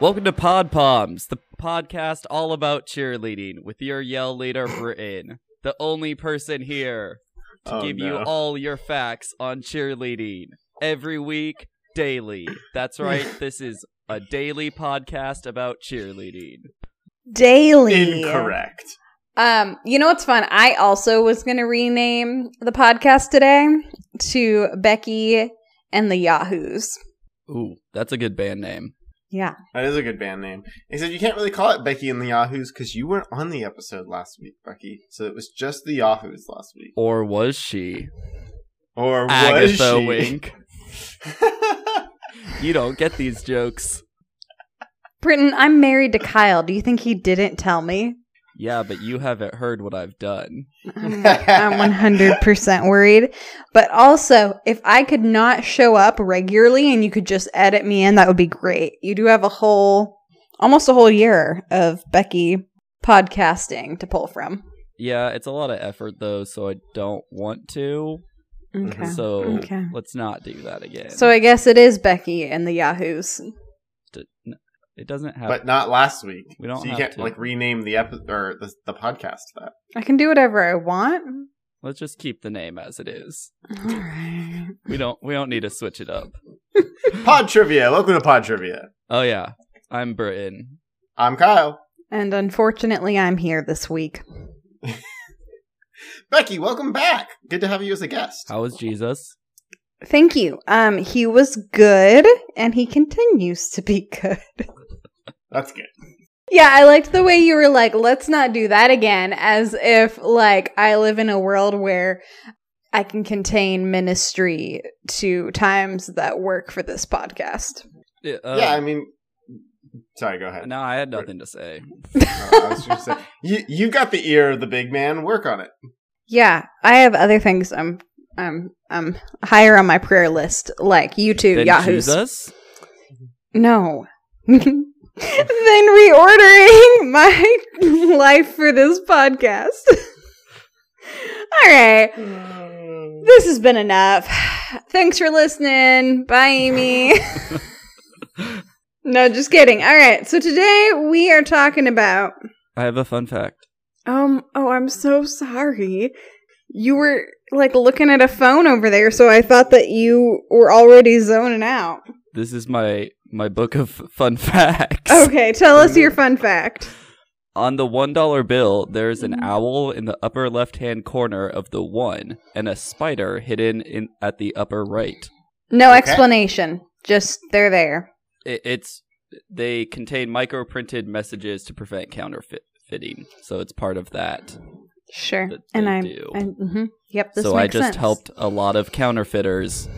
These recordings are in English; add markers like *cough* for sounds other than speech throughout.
Welcome to Pod Poms, the podcast all about cheerleading with your yell leader *coughs* Britain, the only person here to Oh, give you all your facts on cheerleading every week, daily. That's *laughs* right, this is a daily podcast about cheerleading. Daily. Incorrect. Um, you know what's fun? I also was gonna rename the podcast today to Becky and the Yahoos. Ooh, that's a good band name. Yeah. That is a good band name. Except you can't really call it Becky and the Yahoos because you weren't on the episode last week, Becky. So it was just the Yahoos last week. Or was she? Or was Agatha she? Wink. *laughs* You don't get these jokes. Britton, I'm married to Kyle. Do you think he didn't tell me? Yeah, but you haven't heard what I've done. I'm, I'm 100% worried. But also, if I could not show up regularly and you could just edit me in, that would be great. You do have a whole, almost a whole year of Becky podcasting to pull from. Yeah, it's a lot of effort though, so I don't want to. Okay. So Okay. let's not do that again. So I guess it is Becky and the Yahoos. D- n- it doesn't have. but not last week. We don't So you have can't to. like rename the episode or the, the podcast that. I can do whatever I want. let's just keep the name as it is. All right. We don't. We don't need to switch it up. *laughs* Pod trivia. Welcome to Pod trivia. Oh yeah, I'm Britain. I'm Kyle. And unfortunately, I'm here this week. *laughs* Becky, welcome back. Good to have you as a guest. How was Jesus? Thank you. Um, he was good, and he continues to be good. *laughs* That's good. Yeah, I liked the way you were like, let's not do that again, as if like I live in a world where I can contain ministry to times that work for this podcast. Uh, yeah, I mean, sorry. Go ahead. No, I had nothing to say. No, I was just saying, you you got the ear of the big man. Work on it. Yeah, I have other things I'm I'm I'm higher on my prayer list, like YouTube, two, Then Yahoos. Jesus. No. *laughs* then reordering my *laughs* life for this podcast. *laughs* All right. This has been enough. Thanks for listening. Bye, Amy. *laughs* no, just kidding. All right. So today we are talking about. I have a fun fact. Um. Oh, I'm so sorry. You were like looking at a phone over there, so I thought that you were already zoning out. This is my my book of *laughs* fun facts. Okay, tell us your *laughs* fun fact. On the one dollar bill, there's Mm-hmm. an owl in the upper left hand corner of the one, and a spider hidden in at the upper right. No Okay. explanation. Just they're there. It, it's they contain micro printed messages to prevent counterfeiting, so it's part of that. Sure. that and I, do. I mhm. yep. This so I just sense. helped a lot of counterfeiters.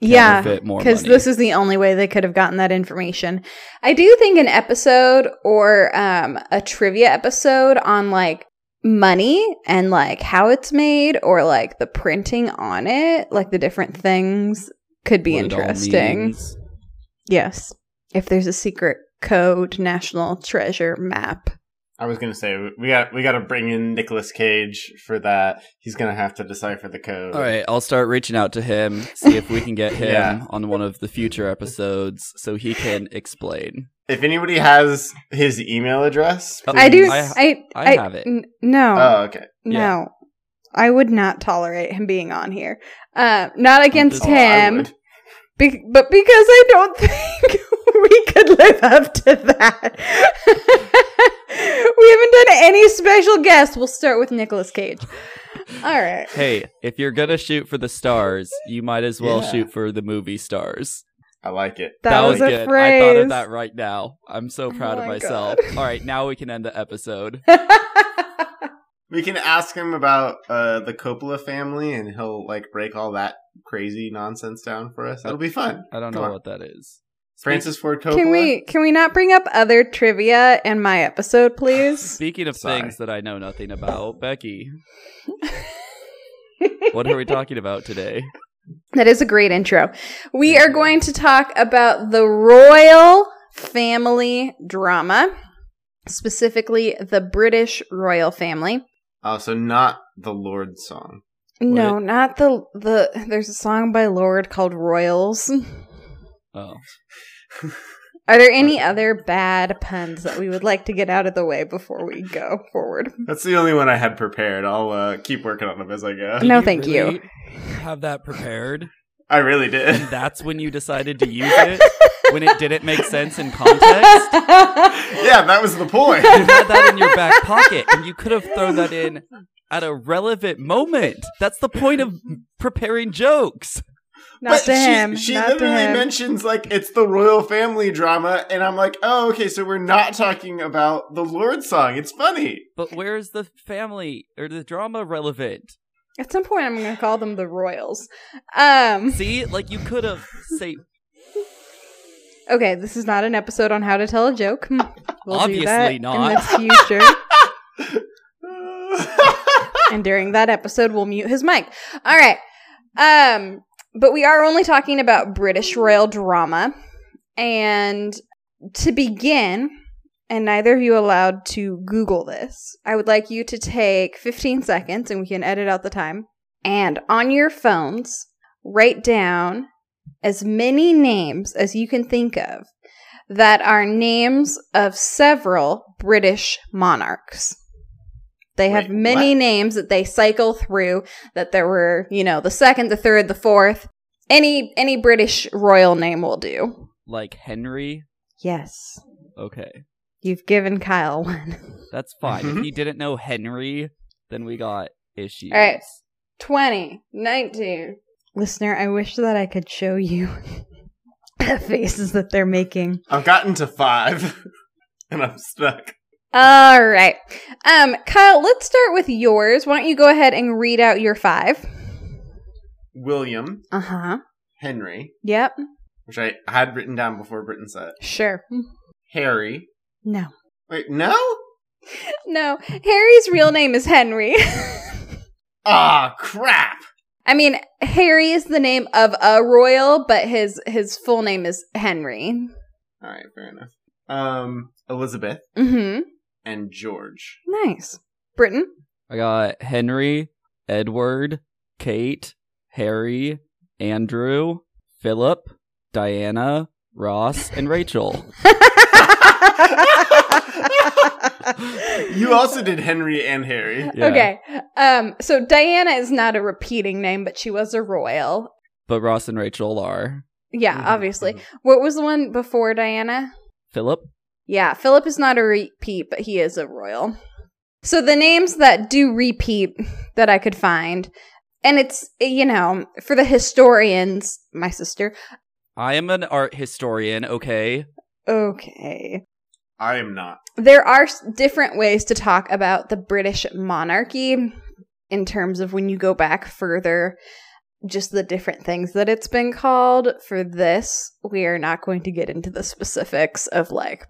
Yeah, because this is the only way they could have gotten that information. I do think an episode or um, a trivia episode on like money and like how it's made or like the printing on it, like the different things, could be what interesting. Yes, if there's a secret code, national treasure map. I was gonna say we got we got to bring in Nicolas Cage for that. He's gonna have to decipher the code. All right, I'll start reaching out to him, *laughs* see if we can get him Yeah. on one of the future episodes so he can explain. If anybody has his email address, Oh, I do. please- I- I I have it. n- no. Oh, okay. No. Yeah. I would not tolerate him being on here. Uh, not against just- Oh, I him, would. be- but because I don't *laughs* think *laughs* we could live up to that. *laughs* we haven't done any special guests. We'll start with Nicolas Cage. All right. Hey, if you're gonna shoot for the stars, you might as well Yeah. shoot for the movie stars. I like it. That, was, a good. phrase. I thought of that right now. I'm so proud Oh of myself. God. All right, now we can end the episode. *laughs* We can ask him about uh, the Coppola family, and he'll like break all that crazy nonsense down for us. It'll be fun. I don't Come know on. what that is. Francis Ford Coppola. Can we can we not bring up other trivia in my episode, please? *laughs* Speaking of Sorry. things that I know nothing about, Becky, *laughs* what are we talking about today? That is a great intro. We are going to talk about the royal family drama, specifically the British royal family. Oh, so not the Lorde song. No, What? not the the. There's a song by Lorde called Royals. Oh, Are there any other bad puns that we would like to get out of the way before we go forward? That's the only one I had prepared. I'll uh, keep working on them as I go. No, Did thank you. Have that prepared, I really did. and that's when you decided to use it when it didn't make sense in context. *laughs* yeah, that was the point. You had that in your back pocket, and you could have thrown that in at a relevant moment. That's the point of preparing jokes. Not But to she, him. She not to literally him. mentions like it's the royal family drama, and I'm like, oh, okay, so we're not talking about the Lorde song. It's funny. But where's the family or the drama relevant? At some point, I'm going to call them the Royals. Um. See, like you could have say Okay, this is not an episode on how to tell a joke. Hmm, We'll do Obviously that not. in the future. *laughs* and during that episode, we'll mute his mic. All right. Um, but we are only talking about British royal drama. And to begin, and neither of you allowed to Google this, I would like you to take 15 seconds and we can edit out the time. And on your phones, write down as many names as you can think of that are names of several British monarchs. They have many what? names that they cycle through that there were, you know, the second, the third, the fourth. Any any British royal name will do. like Henry. Yes. Okay, You've given Kyle *laughs* one. that's fine. If Mhm. he didn't know Henry, then we got issues. All right. 20, 19. Listener, I wish that I could show you *laughs* the faces that they're making. I've gotten to five, *laughs* and I'm stuck. All right. Um, Kyle, let's start with yours. Why don't you go ahead and read out your five? William, Uh huh. Henry, Yep. which I had written down before Britain said. Sure. Harry. No. Wait, no? No. Harry's real name is Henry. *laughs* Ah, crap. I mean, Harry is the name of a royal, but his his full name is Henry. All right, fair enough. Um, Elizabeth Mm-hmm. And George. Nice. Britain. I got Henry, Edward, Kate, Harry, Andrew, Philip, Diana, Ross, and Rachel. *laughs* you also did Henry and Harry. Yeah. Okay. Um. So Diana is not a repeating name, but she was a royal. But Ross and Rachel are Yeah, Mhm, obviously. What was the one before Diana? Philip. Yeah, Philip is not a repeat, but he is a royal. So the names that do repeat that I could find, and it's, you know, for the historians, my sister. I am an art historian, okay? Okay. I am not. There are different ways to talk about the British monarchy in terms of when you go back further, just the different things that it's been called. For this, we are not going to get into the specifics of like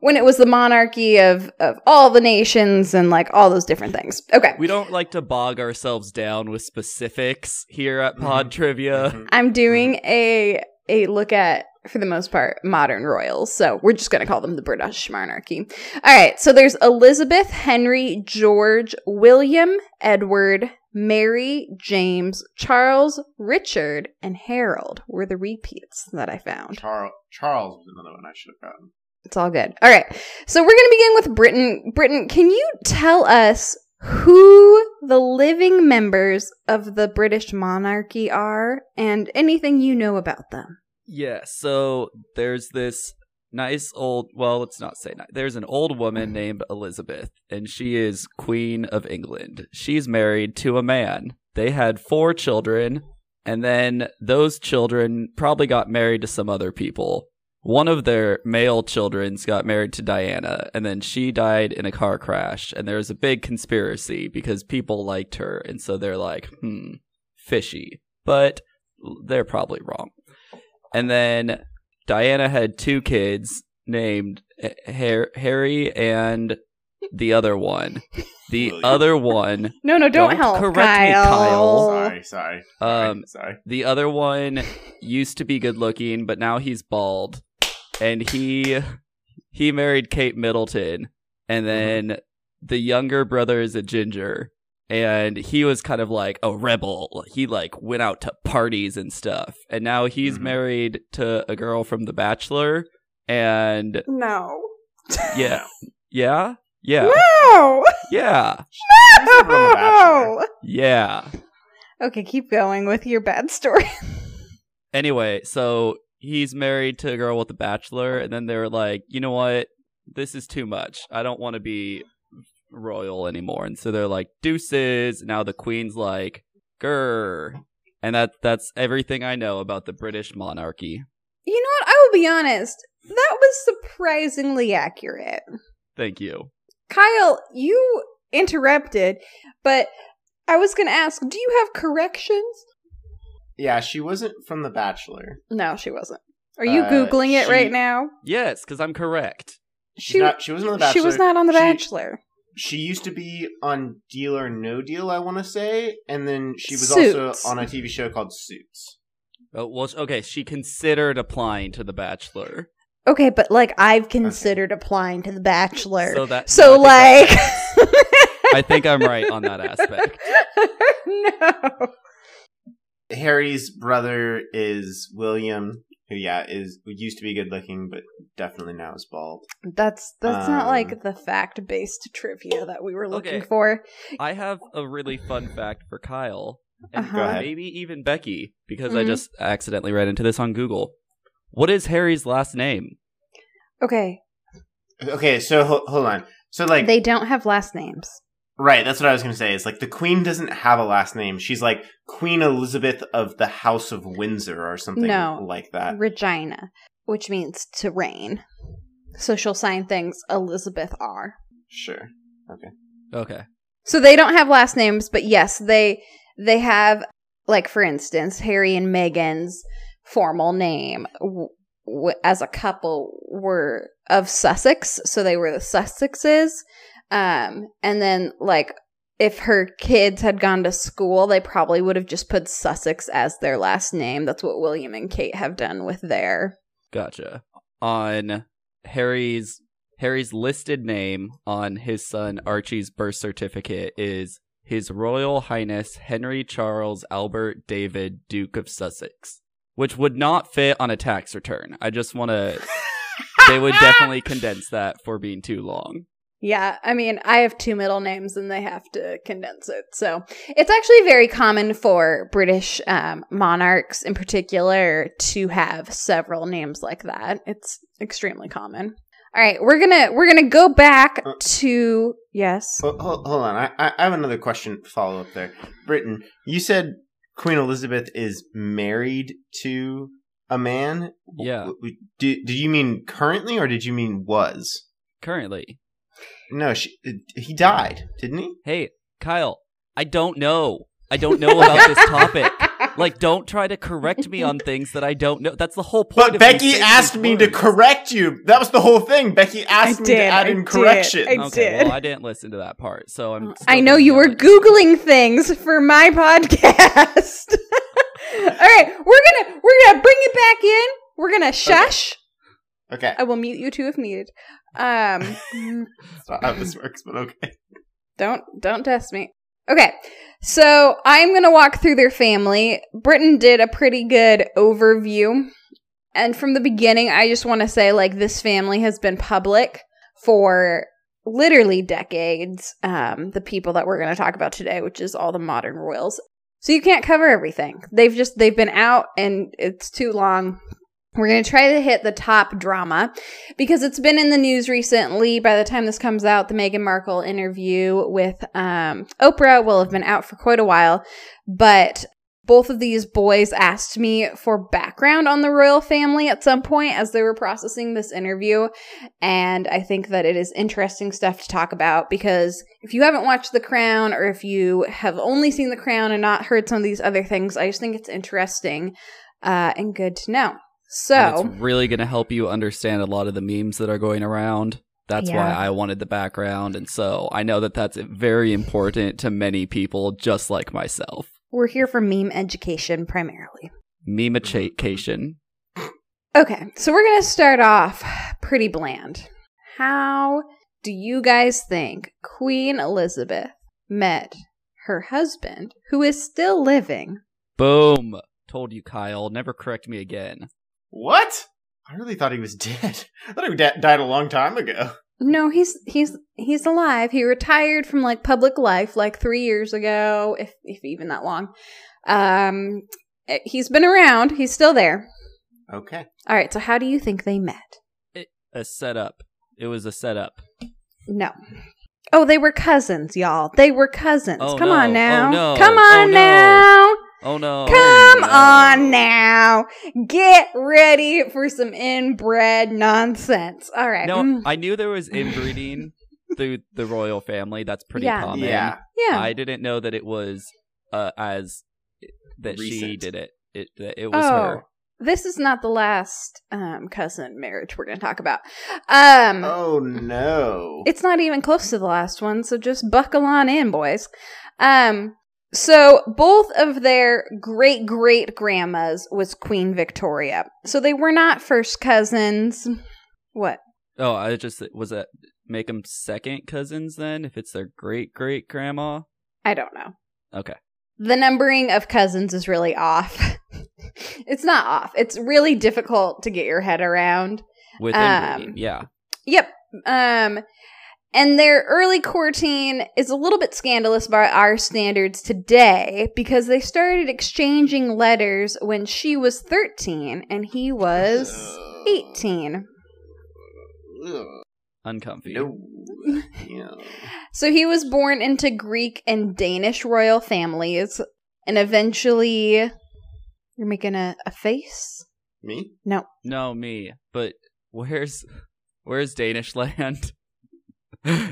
when it was the monarchy of, of all the nations and like all those different things. Okay. We don't like to bog ourselves down with specifics here at Mhm. Pod Trivia. Mhm. I'm doing a a look at for the most part modern royals. So we're just going to call them the British monarchy. All right, so there's Elizabeth, Henry, George, William, Edward, Mary, James, Charles, Richard, and Harold were the repeats that I found. Charles. Charles was another one I should have gotten. It's all good. All right. So we're going to begin with Britain. Britain, can you tell us who the living members of the British monarchy are and anything you know about them? Yeah, so there's this nice old, well, let's not say nice. There's an old woman named Elizabeth, and she is Queen of England. She's married to a man. They had four children, and then those children probably got married to some other people. One of their male children's got married to Diana, and then she died in a car crash. And there was a big conspiracy because people liked her, and so they're like, hmm, fishy. But they're probably wrong. And then Diana had two kids named H- Harry and the other one. The *laughs* William. other one, *laughs* No, no, don't, Don't help. correct me, Kyle. Kyle. Sorry, sorry. um, sorry. the other one used to be good looking, but now he's bald. And he he married Kate Middleton, and then the younger brother is a ginger. And he was kind of like a rebel. He like went out to parties and stuff. And now he's Mhm. married to a girl from The Bachelor, And No. yeah, *laughs* yeah, yeah, No. yeah, She's The Bachelor. No. yeah. Okay, keep going with your bad story. *laughs* Anyway, so he's married to a girl with a bachelor, and then they're like, you know what? This is too much. I don't want to be royal anymore. And so they're like, deuces. Now the queen's like, grr. And that that's everything I know about the British monarchy. You know what? I will be honest. That was surprisingly accurate. Thank you. Kyle, you interrupted, but I was going to ask, do you have corrections? Yeah, she wasn't from The Bachelor. No, she wasn't. Are you Uh, googling it she- right now? Yes, because I'm correct. She- not. She wasn't on The Bachelor. She was not on The She- Bachelor. She used to be on Deal or No Deal, I want to say, and then she was Suits. also on a TV show called Suits. Oh, well, okay, she considered applying to The Bachelor. Okay, but like I've considered applying to The Bachelor. So that So no, I like *laughs* *laughs* I think I'm right on that aspect. *laughs* no. Harry's brother is William, who yeah is used to be good looking, but definitely now is bald. That's that's not Um, like the fact based trivia that we were looking Okay. for. I have a really fun fact for Kyle. And Uh-huh. Maybe even Becky, because I Mhm. just accidentally ran into this on Google. What is Harry's last name? Okay. Okay, so ho- hold on. So like They don't have last names. Right, that's what I was going to say. Is like the queen doesn't have a last name. She's like Queen Elizabeth of the House of Windsor or something No. like that. Regina, which means to reign. So she'll sign things Elizabeth R. Sure. Okay. Okay. So they don't have last names, but yes, they they have like for instance, Harry and Meghan's formal name w- w- as a couple were of Sussex, so they were the Sussexes. Um, and then like if her kids had gone to school, they probably would have just put Sussex as their last name. That's what William and Kate have done with their. Gotcha. On Harry's Harry's listed name on his son Archie's birth certificate is His Royal Highness Henry Charles Albert David Duke of Sussex, which would not fit on a tax return. I just want to they would *laughs* definitely condense that for being too long. Yeah, I mean, I have two middle names and they have to condense it. So it's actually very common for British um, monarchs in particular to have several names like that. It's extremely common. All right, we're gonna we're gonna go back Uh, to yes. Hold, hold, hold on. I, I I have another question follow up there. Britain, you said Queen Elizabeth is married to a man? Yeah. W- w- Did, did you mean currently or did you mean was? Currently. No, she, he died, didn't he? Hey, Kyle, I don't know. I don't know about this *laughs* topic. Like, don't try to correct me on things that I don't know. That's the whole point. But of Becky asked these me to correct you. That was the whole thing. Becky asked me to add I in did, correction. I Okay, did. well, I didn't listen to that part, so I'm. I know you were yell at googling things for my podcast. *laughs* All right, we're gonna we're gonna bring it back in. We're gonna shush. okay, I will mute you too if needed. Um, that's not how this works, but okay. don't don't test me. Okay, so I'm gonna walk through their family. Britain did a pretty good overview, and from the beginning, I just want to say like this family has been public for literally decades. Um, the people that we're gonna talk about today, which is all the modern royals. So you can't cover everything. They've just they've been out and it's too long. We're going to try to hit the top drama because it's been in the news recently. By the time this comes out, the Meghan Markle interview with um, Oprah will have been out for quite a while. But both of these boys asked me for background on the royal family at some point as they were processing this interview. And I think that it is interesting stuff to talk about because if you haven't watched The Crown or if you have only seen The Crown and not heard some of these other things, I just think it's interesting uh, and good to know. And So, it's really going to help you understand a lot of the memes that are going around. That's why I wanted the background, and so I know that that's very important to many people, just like myself. we're here for meme education primarily. Meme-ication. Okay, so we're going to start off pretty bland. How do you guys think Queen Elizabeth met her husband, who is still living? Boom. Told you, Kyle. Never correct me again. What? I really thought he was dead. *laughs* I thought he da- died a long time ago. No, he's he's he's alive. He retired from like public life like 3 years ago, if if even that long. Um eh, he's been around. He's still there. Okay. All right, so how do you think they met? A setup. It was a setup. No. Oh, they were cousins, y'all. They were cousins. Oh, Come no. on now. Oh, no. Come Oh, on no. now. Oh no. Come no. on now. Get ready for some inbred nonsense. All right. No, Mm, I knew there was inbreeding *laughs* through the royal family. That's pretty Yeah. common. Yeah. yeah. I didn't know that it was uh, as that she did it. It that it was oh, her. this is not the last um, cousin marriage we're going to talk about. Um, Oh no. It's not even close to the last one, so just buckle on in, boys. Um, so both of their great great grandmas was Queen Victoria. So they were not first cousins. What? Oh, I just was that make them second cousins then if it's their great great grandma. I don't know. Okay. The numbering of cousins is really off. *laughs* it's not off. It's really difficult to get your head around. With Um, yeah. Yep. Um and their early courting is a little bit scandalous by our standards today because they started exchanging letters when she was 13 and he was 18. Ugh. Uncomfy. No. Yeah. So he was born into Greek and Danish royal families and eventually you're making a, a face? Me? No. No, me. But where's where's Danish *laughs* land? D-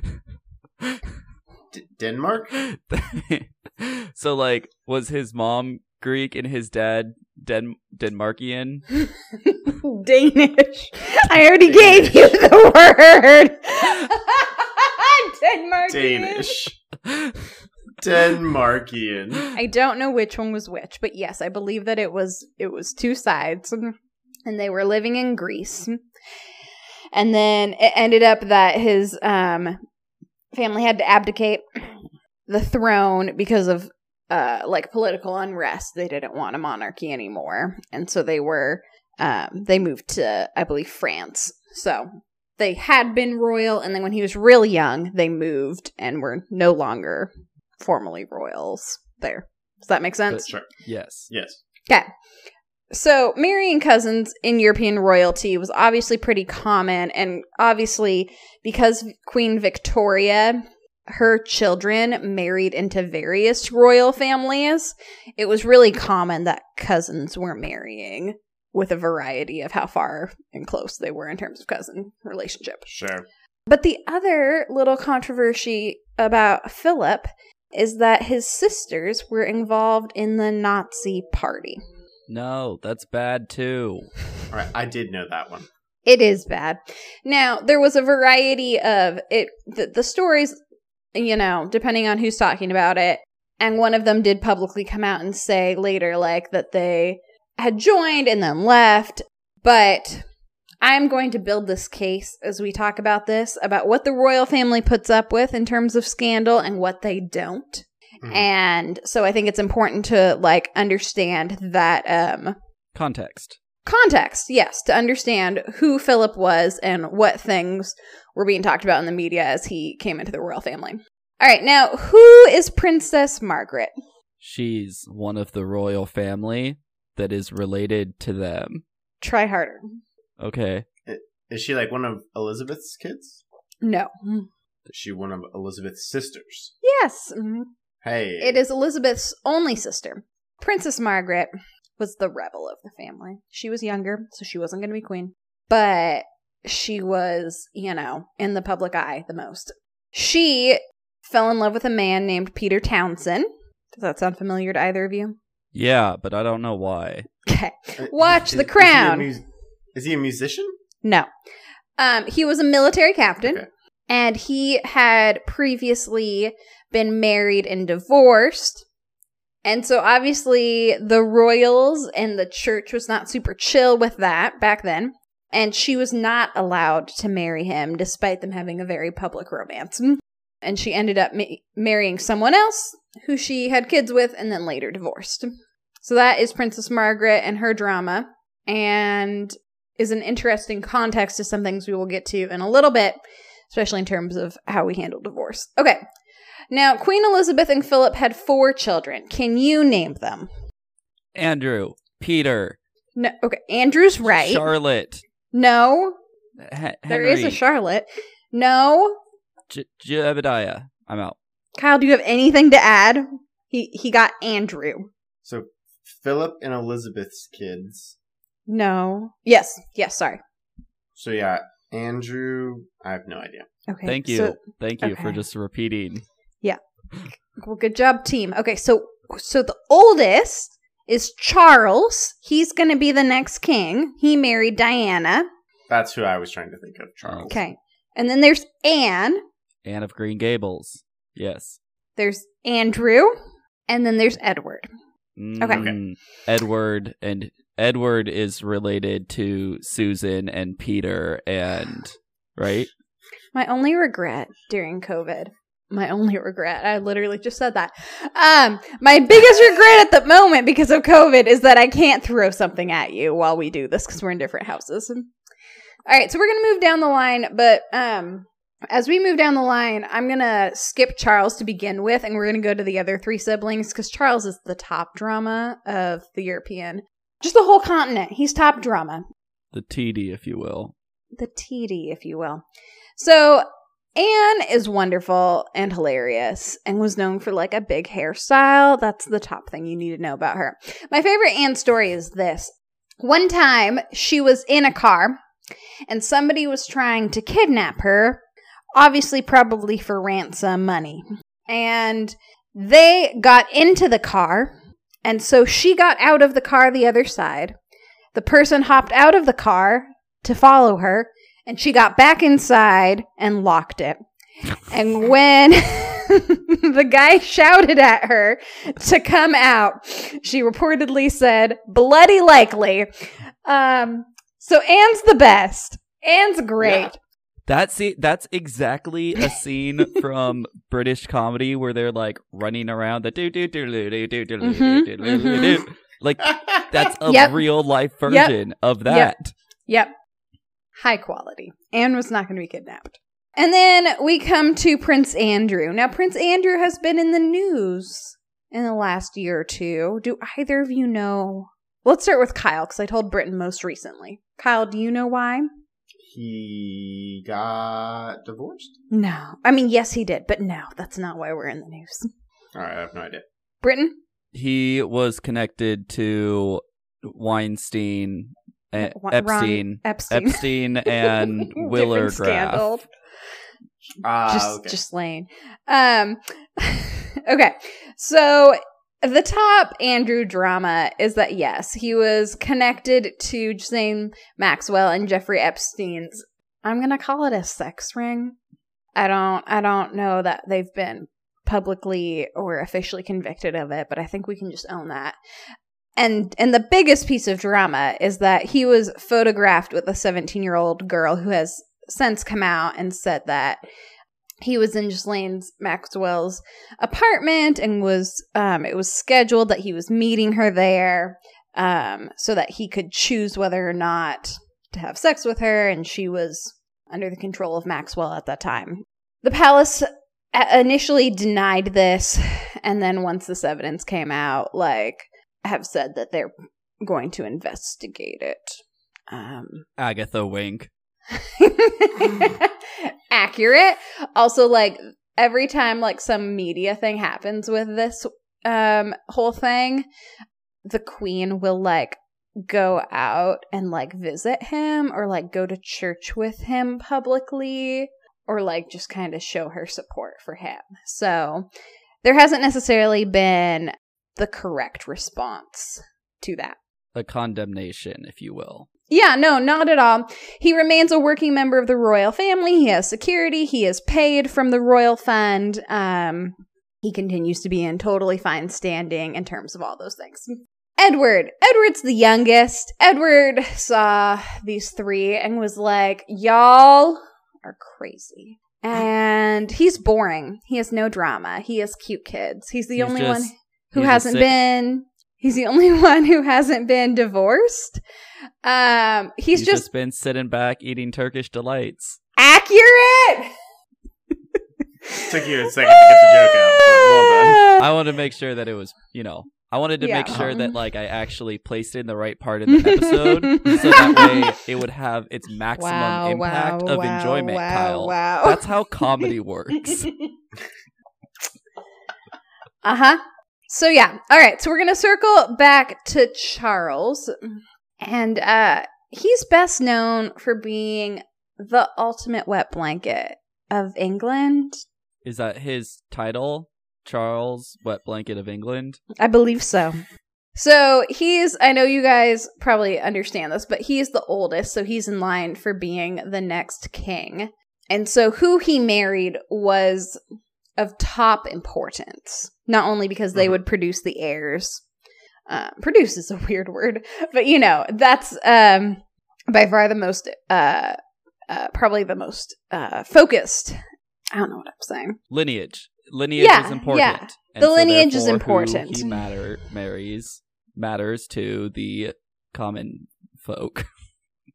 Denmark? *laughs* so like was his mom Greek and his dad Den Denmarkian? *laughs* Danish. I already gave you the word. *laughs* Denmark. Danish. Denmarkian. I don't know which one was which, but yes, I believe that it was it was two sides, and they were living in Greece. And then it ended up that his um, family had to abdicate the throne because of uh, like political unrest. They didn't want a monarchy anymore, and so they were um, they moved to I believe France. So they had been royal, and then when he was really young, they moved and were no longer formally royals there. Does that make sense? Sure. yes. Yes. Okay. So marrying cousins in European royalty was obviously pretty common, and obviously because Queen Victoria, her children married into various royal families, it was really common that cousins were marrying with a variety of how far and close they were in terms of cousin relationship. Sure. But the other little controversy about Philip is that his sisters were involved in the Nazi party. No, that's bad too. All right. I did know that one. It is bad. Now, there was a variety of it the, the stories, you know, depending on who's talking about it. And one of them did publicly come out and say later like that they had joined and then left, but I'm going to build this case as we talk about this about what the royal family puts up with in terms of scandal and what they don't. Mhm. And so I think it's important to like understand that um Context. context, yes, to understand who Philip was and what things were being talked about in the media as he came into the royal family. All right, now who is Princess Margaret? She's one of the royal family that is related to them. Try harder. Okay. Is she like one of Elizabeth's kids? No. Is she one of Elizabeth's sisters? Yes, mhm. Hey. it is Elizabeth's only sister. Princess Margaret was the rebel of the family. She was younger, so she wasn't going to be queen, but she was, you know, in the public eye the most. She fell in love with a man named Peter Townsend. Does that sound familiar to either of you? Yeah, but I don't know why. Okay. *laughs* Watch is- The is he a Crown. Is he a musician? No. Um, he was a military captain, Okay. And he had previously been married and divorced. And so obviously the royals and the church was not super chill with that back then. And she was not allowed to marry him despite them having a very public romance. And she ended up ma- marrying someone else who she had kids with and then later divorced. So that is Princess Margaret and her drama. And is an interesting context to some things we will get to in a little bit, especially in terms of how we handle divorce. Okay. Now, Queen Elizabeth and Philip had four children. Can you name them? Andrew, Peter, No. Okay. Andrew's right. Charlotte, no. H- There is a Charlotte. No. J- Jebediah. I'm out. Kyle, do you have anything to add? He he got Andrew. So Philip and Elizabeth's kids. No. Yes. Yes. Sorry. So yeah, Andrew. I have no idea. Okay. Thank you. so- Thank you for just repeating. Yeah. Well, good job, team. Okay. So so the oldest is Charles. He's going to be the next king. He married Diana. That's who I was trying to think of. Charles. Okay. And then there's Anne. Anne of Green Gables. Yes. There's Andrew. And then there's Edward. Okay. Mm, Edward and Edward is related to Susan and Peter and *sighs* right? My only regret during COVID. My only regret. I literally just said that. Um, my biggest regret at the moment because of COVID is that I can't throw something at you while we do this because we're in different houses. All right, so we're gonna move down the line, but um, as we move down the line, I'm gonna skip Charles to begin with, and we're gonna go to the other three siblings because Charles is the top drama of the European, just the whole continent. He's top drama The TD, if you will. the TD, if you will. So Anne is wonderful and hilarious and was known for like a big hairstyle. That's the top thing you need to know about her. My favorite Anne story is this. One time she was in a car and somebody was trying to kidnap her, obviously, probably for ransom money. And they got into the car, and so she got out of the car the other side. The person hopped out of the car to follow her, and she got back inside and locked it. And *laughs* when *laughs* the guy shouted at her to come out, she reportedly said, bloody likely. Um, so Anne's the best. Anne's great. Yeah. That see that's exactly a scene *laughs* from British comedy where they're like running around the do do do do do do do do do do. Like that's a Yep. real life version of that. Yep. High quality. Anne was not going to be kidnapped. And then we come to Prince Andrew. Now, Prince Andrew has been in the news in the last year or two. Do either of you know? Let's start with Kyle because I told Britain most recently. Kyle, do you know why? He got divorced. No. I mean, yes, he did, but no, that's not why we're in the news. All right, I have no idea. Britain? He was connected to Weinstein, Epstein, Epstein. Epstein, *laughs* and Willard scandal. Graf. Ah, just okay. just Lane. Um *laughs* okay. So the top Andrew drama is that yes, he was connected to Jane Maxwell and Jeffrey Epstein's I'm to call it a sex ring. I don't I don't know that they've been publicly or officially convicted of it, but I think we can just own that. And and the biggest piece of drama is that he was photographed with a 17-year-old girl who has since come out and said that he was in Ghislaine's Maxwell's apartment and was um it was scheduled that he was meeting her there um so that he could choose whether or not to have sex with her and she was under the control of Maxwell at that time. The palace initially denied this and then once this evidence came out like have said that they're going to investigate it. Um Agatha Wink. *laughs* accurate. Also, like every time like some media thing happens with this um whole thing, the queen will like go out and like visit him or like go to church with him publicly or like just kind of show her support for him. So there hasn't necessarily been the correct response to that. A condemnation, if you will. Yeah, no, not at all. He remains a working member of the royal family. He has security. He is paid from the royal fund. Um, he continues to be in totally fine standing in terms of all those things. Edward. Edward's the youngest. Edward saw these three and was like, y'all are crazy. And he's boring. He has no drama. He has cute kids. He's the He's only just- one who hasn't been he's the only *laughs* one who hasn't been divorced Um, he's, He's just, just been sitting back eating Turkish delights. accurate. *laughs* Took you a second to get the joke out. But well done. *laughs* I wanted to make sure that it was, you know, I wanted to Yeah. make sure that like I actually placed it in the right part of the episode, so that *laughs* way it would have its maximum Wow, impact wow, of wow, enjoyment. wow, Kyle, wow. that's how comedy works. uh huh. So yeah, all right. So we're gonna circle back to Charles, and uh he's best known for being the ultimate wet blanket of England. Is that his title? Charles, Wet Blanket of England. I believe so. So he's, I know you guys probably understand this, but he's the oldest, so he's in line for being the next king. And so who he married was of top importance, not only because they Mhm. would produce the heirs. Uh, produce is a *laughs* weird word, but you know, that's um, by far the most, uh, uh, probably the most uh, focused. I don't know what I'm saying. Lineage. Lineage Yeah, is important. yeah. And The lineage is important. He matter marries matters to the common folk. *laughs*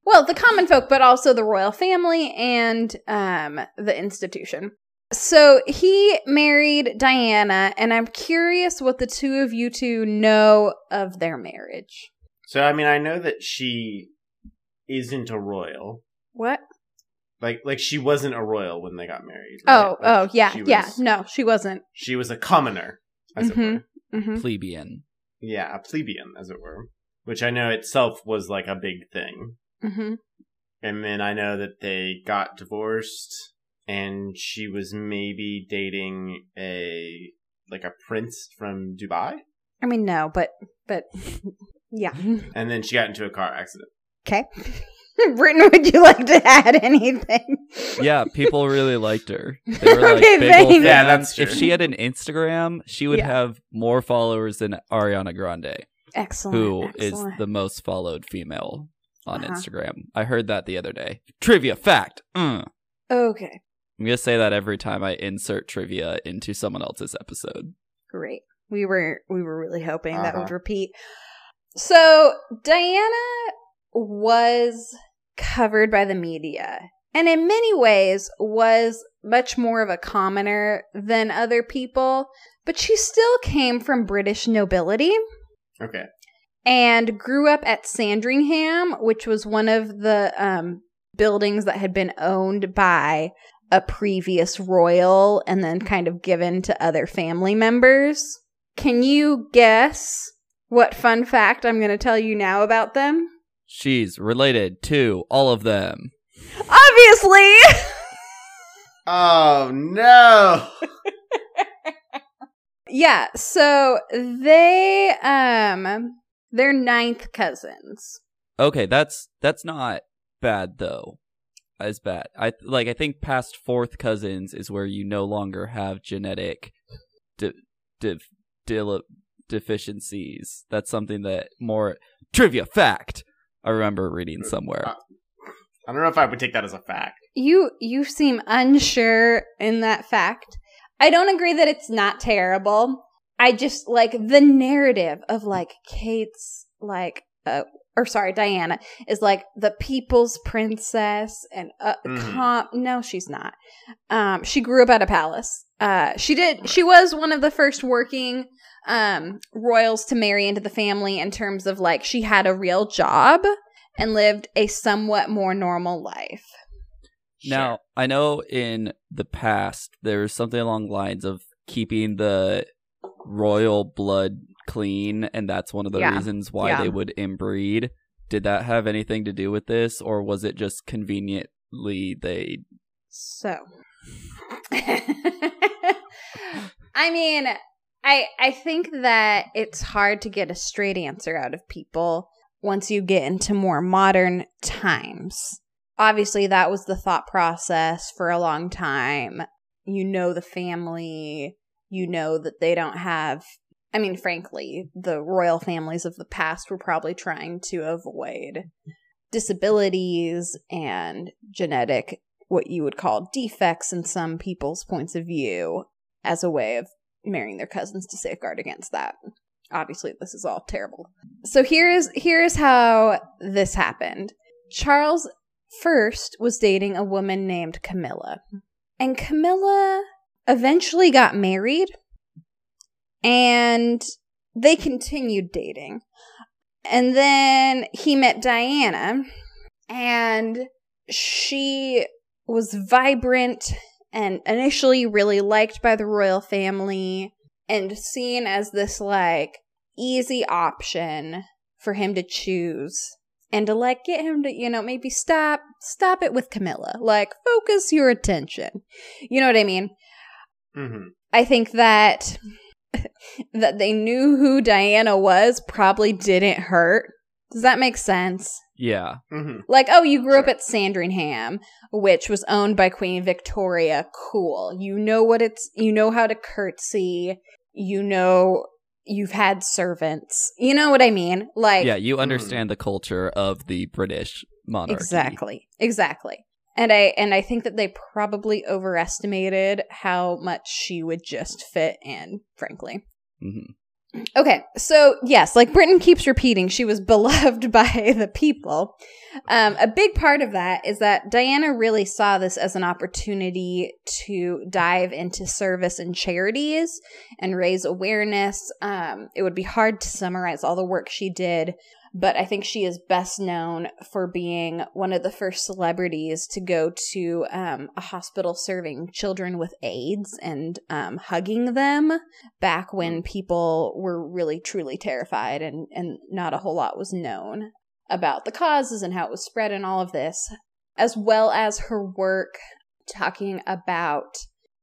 Well, the common folk, but also the royal family and um, the institution. So he married Diana, and I'm curious what the two of you two know of their marriage. So I mean, I know that she isn't a royal. What? Like, like she wasn't a royal when they got married. Oh, right? oh, Like, yeah, she yeah. No, she wasn't. She was a commoner, as it Mhm. were. hmm Plebeian. Yeah, a plebeian, as it were. Which I know itself was like a big thing. hmm And then I know that they got divorced, and she was maybe dating a like a prince from Dubai, I mean, no, but but *laughs* yeah. and then she got into a car accident. Okay. *laughs* Britton, would you like to add anything? Yeah, people really liked her. They were *laughs* like Okay, big old thanks. Yeah, fans. that's If she had an Instagram, she would Yeah. have more followers than Ariana Grande, Excellent. who is excellent. the most followed female on Uh-huh. Instagram. I heard that the other day. Trivia fact. Mm. okay. I'm gonna say that every time I insert trivia into someone else's episode. Great. We were we were really hoping that would Uh-huh. repeat. So Diana was covered by the media and in many ways was much more of a commoner than other people, but she still came from British nobility Okay. and grew up at Sandringham, which was one of the um, buildings that had been owned by a previous royal and then kind of given to other family members. Can you guess what fun fact I'm going to tell you now about them? She's related to all of them. Obviously! *laughs* Oh no! *laughs* yeah, so they um they're ninth cousins. Okay, that's that's not bad though. As bad. I like. I think past fourth cousins is where you no longer have genetic de- de- dil- deficiencies. That's something that more trivia fact. I remember reading somewhere. I don't know if I would take that as a fact. You you seem unsure in that fact. I don't agree that it's not terrible. I just like the narrative of like Kate's like uh or sorry, Diana is like the people's princess and uh com- no, she's not. Um she grew up at a palace. Uh she did she was one of the first working um royals to marry into the family in terms of like she had a real job and lived a somewhat more normal life. Now, I know in the past there was something along the lines of keeping the royal blood clean, and that's one of the Yeah. reasons why Yeah. they would inbreed. Did that have anything to do with this, or was it just conveniently they? So, *laughs* I mean, I I think that it's hard to get a straight answer out of people once you get into more modern times. Obviously, that was the thought process for a long time. You know the family, you know that they don't have I mean, frankly, the royal families of the past were probably trying to avoid disabilities and genetic what you would call defects in some people's points of view as a way of marrying their cousins to safeguard against that. obviously this is all terrible. So here's here's how this happened. Charles first was dating a woman named Camilla. And Camilla eventually got married and they continued dating. And then he met Diana and she was vibrant and initially really liked by the royal family and seen as this like easy option for him to choose and to like get him to you know maybe stop stop it with camilla like focus your attention you know what i mean Mm-hmm. i think that *laughs* that they knew who diana was probably didn't hurt does that make sense Yeah. Mm-hmm. like, oh, you grew up at Sandringham, which was owned by Queen Victoria. Cool. You know what it's, you know how to curtsy. You know, you've had servants. You know what I mean? Like, Yeah, you understand the culture of the British monarchy. exactly. Exactly. And I, and I think that they probably overestimated how much she would just fit in, frankly. hmm Okay, so yes, like Britton keeps repeating, she was *laughs* beloved by the people. Um, a big part of that is that Diana really saw this as an opportunity to dive into service and charities and raise awareness. Um, it would be hard to summarize all the work she did, but I think she is best known for being one of the first celebrities to go to um, a hospital serving children with AIDS and um, hugging them back when people were really truly terrified and, and not a whole lot was known about the causes and how it was spread and all of this, as well as her work talking about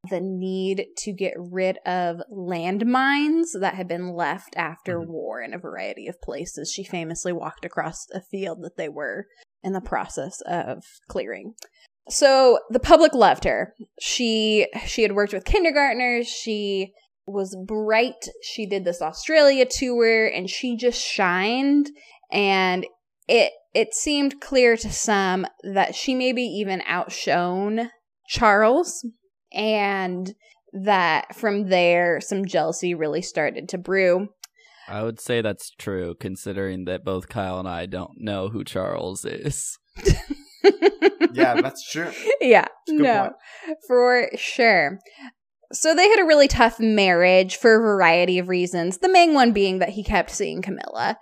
the need to get rid of landmines that had been left after Mhm. war in a variety of places. She famously walked across a field that they were in the process of clearing. So the public loved her. She she had worked with kindergartners. She was bright. She did this Australia tour and she just shined and it it seemed clear to some that she maybe even outshone Charles and that from there some jealousy really started to brew. I would say that's true, considering that both Kyle and I don't know who Charles is. *laughs* Yeah, that's true. yeah, a good no, point. for sure. So they had a really tough marriage for a variety of reasons. The main one being that he kept seeing Camilla,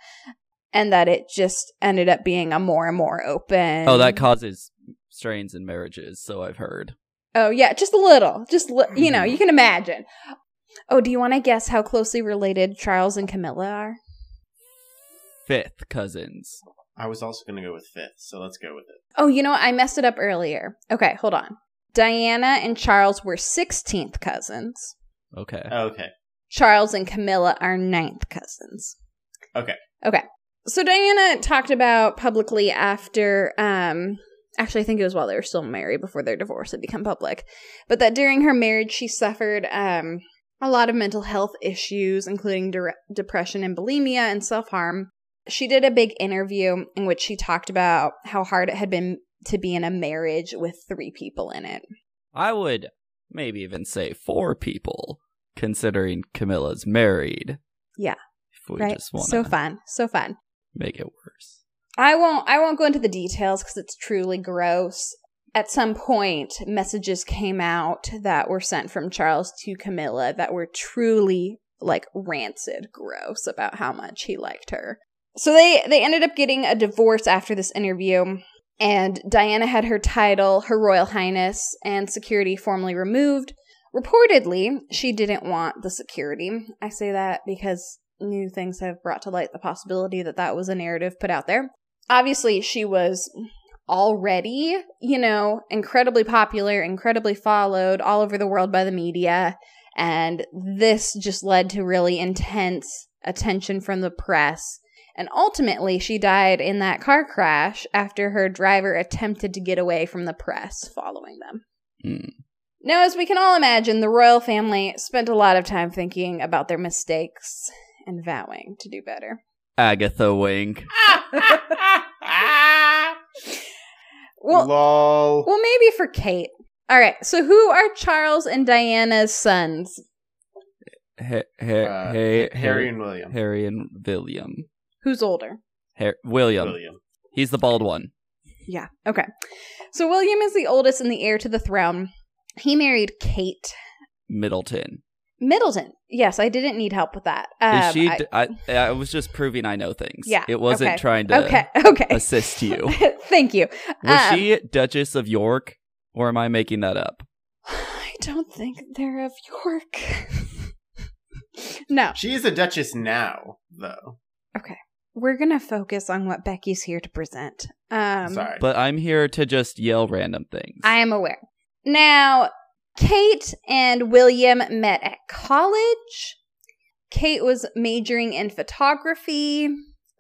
and that it just ended up being a more and more open. Oh, that causes strains in marriages, so I've heard. Oh yeah, just a little, just li- you know, Mhm. you can imagine. Oh, do you want to guess how closely related Charles and Camilla are? Fifth cousins. I was also going to go with fifth, so let's go with it. Oh, you know what? I messed it up earlier. Okay, hold on. Diana and Charles were 16th cousins. Okay. Okay. Charles and Camilla are ninth cousins. Okay. Okay. So Diana talked about publicly after um actually I think it was while they were still married before their divorce had become public. But that during her marriage she suffered um a lot of mental health issues including de- depression and bulimia and self-harm. She did a big interview in which she talked about how hard it had been to be in a marriage with three people in it. I would maybe even say four people, considering Camilla's married. Yeah. If we right? just want So fun. So fun. make it worse. I won't I won't go into the details cuz it's truly gross. At some point messages came out that were sent from Charles to Camilla that were truly like rancid gross about how much he liked her. So they they ended up getting a divorce after this interview and Diana had her title Her Royal Highness and security formally removed. Reportedly, she didn't want the security. I say that because new things have brought to light the possibility that that was a narrative put out there. Obviously, she was already, you know, incredibly popular, incredibly followed all over the world by the media. And this just led to really intense attention from the press. And ultimately, she died in that car crash after her driver attempted to get away from the press following them. Mm. Now, as we can all imagine, the royal family spent a lot of time thinking about their mistakes and vowing to do better. Agatha Wink. *laughs* Well, Lol. well, maybe for Kate. All right. So, who are Charles and Diana's sons? Ha- ha- Uh, ha- Harry and William. Harry and William. Who's older? Har- William. William. He's the bald one. Yeah. Okay. So William is the oldest and the heir to the throne. He married Kate Middleton. Middleton. Yes, I didn't need help with that. Um, she? I- d I I was just proving I know things. Yeah, It wasn't okay, trying to okay. *laughs* Okay. assist you. *laughs* Thank you. Was Um, she Duchess of York, or am I making that up? *sighs* I don't think they're of York. *laughs* no, She is a duchess now, though. Okay, we're gonna focus on what Becky's here to present. Um, Sorry. But I'm here to just yell random things. I am aware. Now, Kate and William met at college. Kate was majoring in photography.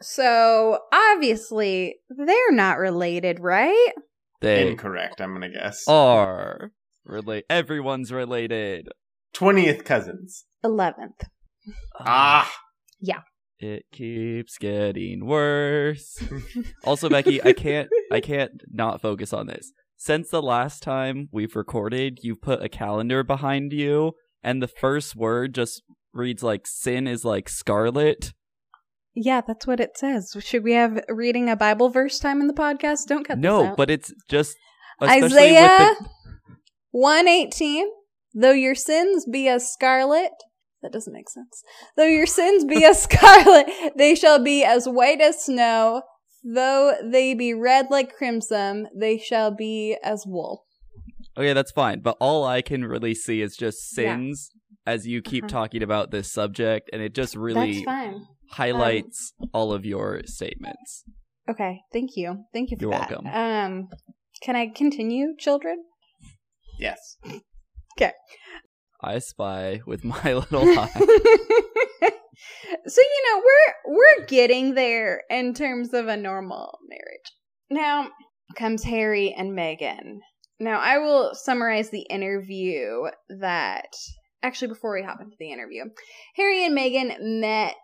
So, obviously, they're not related, right? they Incorrect, I'm going to guess. are relate. Everyone's related. 20th cousins. 11th. Ah! Yeah. It keeps getting worse. *laughs* also, Becky, I can't I can't not focus on this. Since the last time we've recorded, you've put a calendar behind you, and the first word just reads like sin is like scarlet. Yeah, that's what it says. Should we have reading a Bible verse time in the podcast? Don't cut No, but it's just Isaiah with 118 Though your sins be as scarlet, that doesn't make sense. Though your sins be as *laughs* scarlet, they shall be as white as snow. Though they be red like crimson, they shall be as wool. Okay, that's fine, but all I can really see is just Yeah. sins as you keep Uh-huh. talking about this subject and it just really That's fine. highlights all of your statements. Okay, thank you. Thank you for You're that. welcome. Um, can I continue, children? Yes. Okay. I spy with my *laughs* little *laughs* eye. So you know we're we're getting there in terms of a normal marriage. Now comes Harry and Meghan. Now I will summarize the interview that actually before we hop into the interview, Harry and Meghan met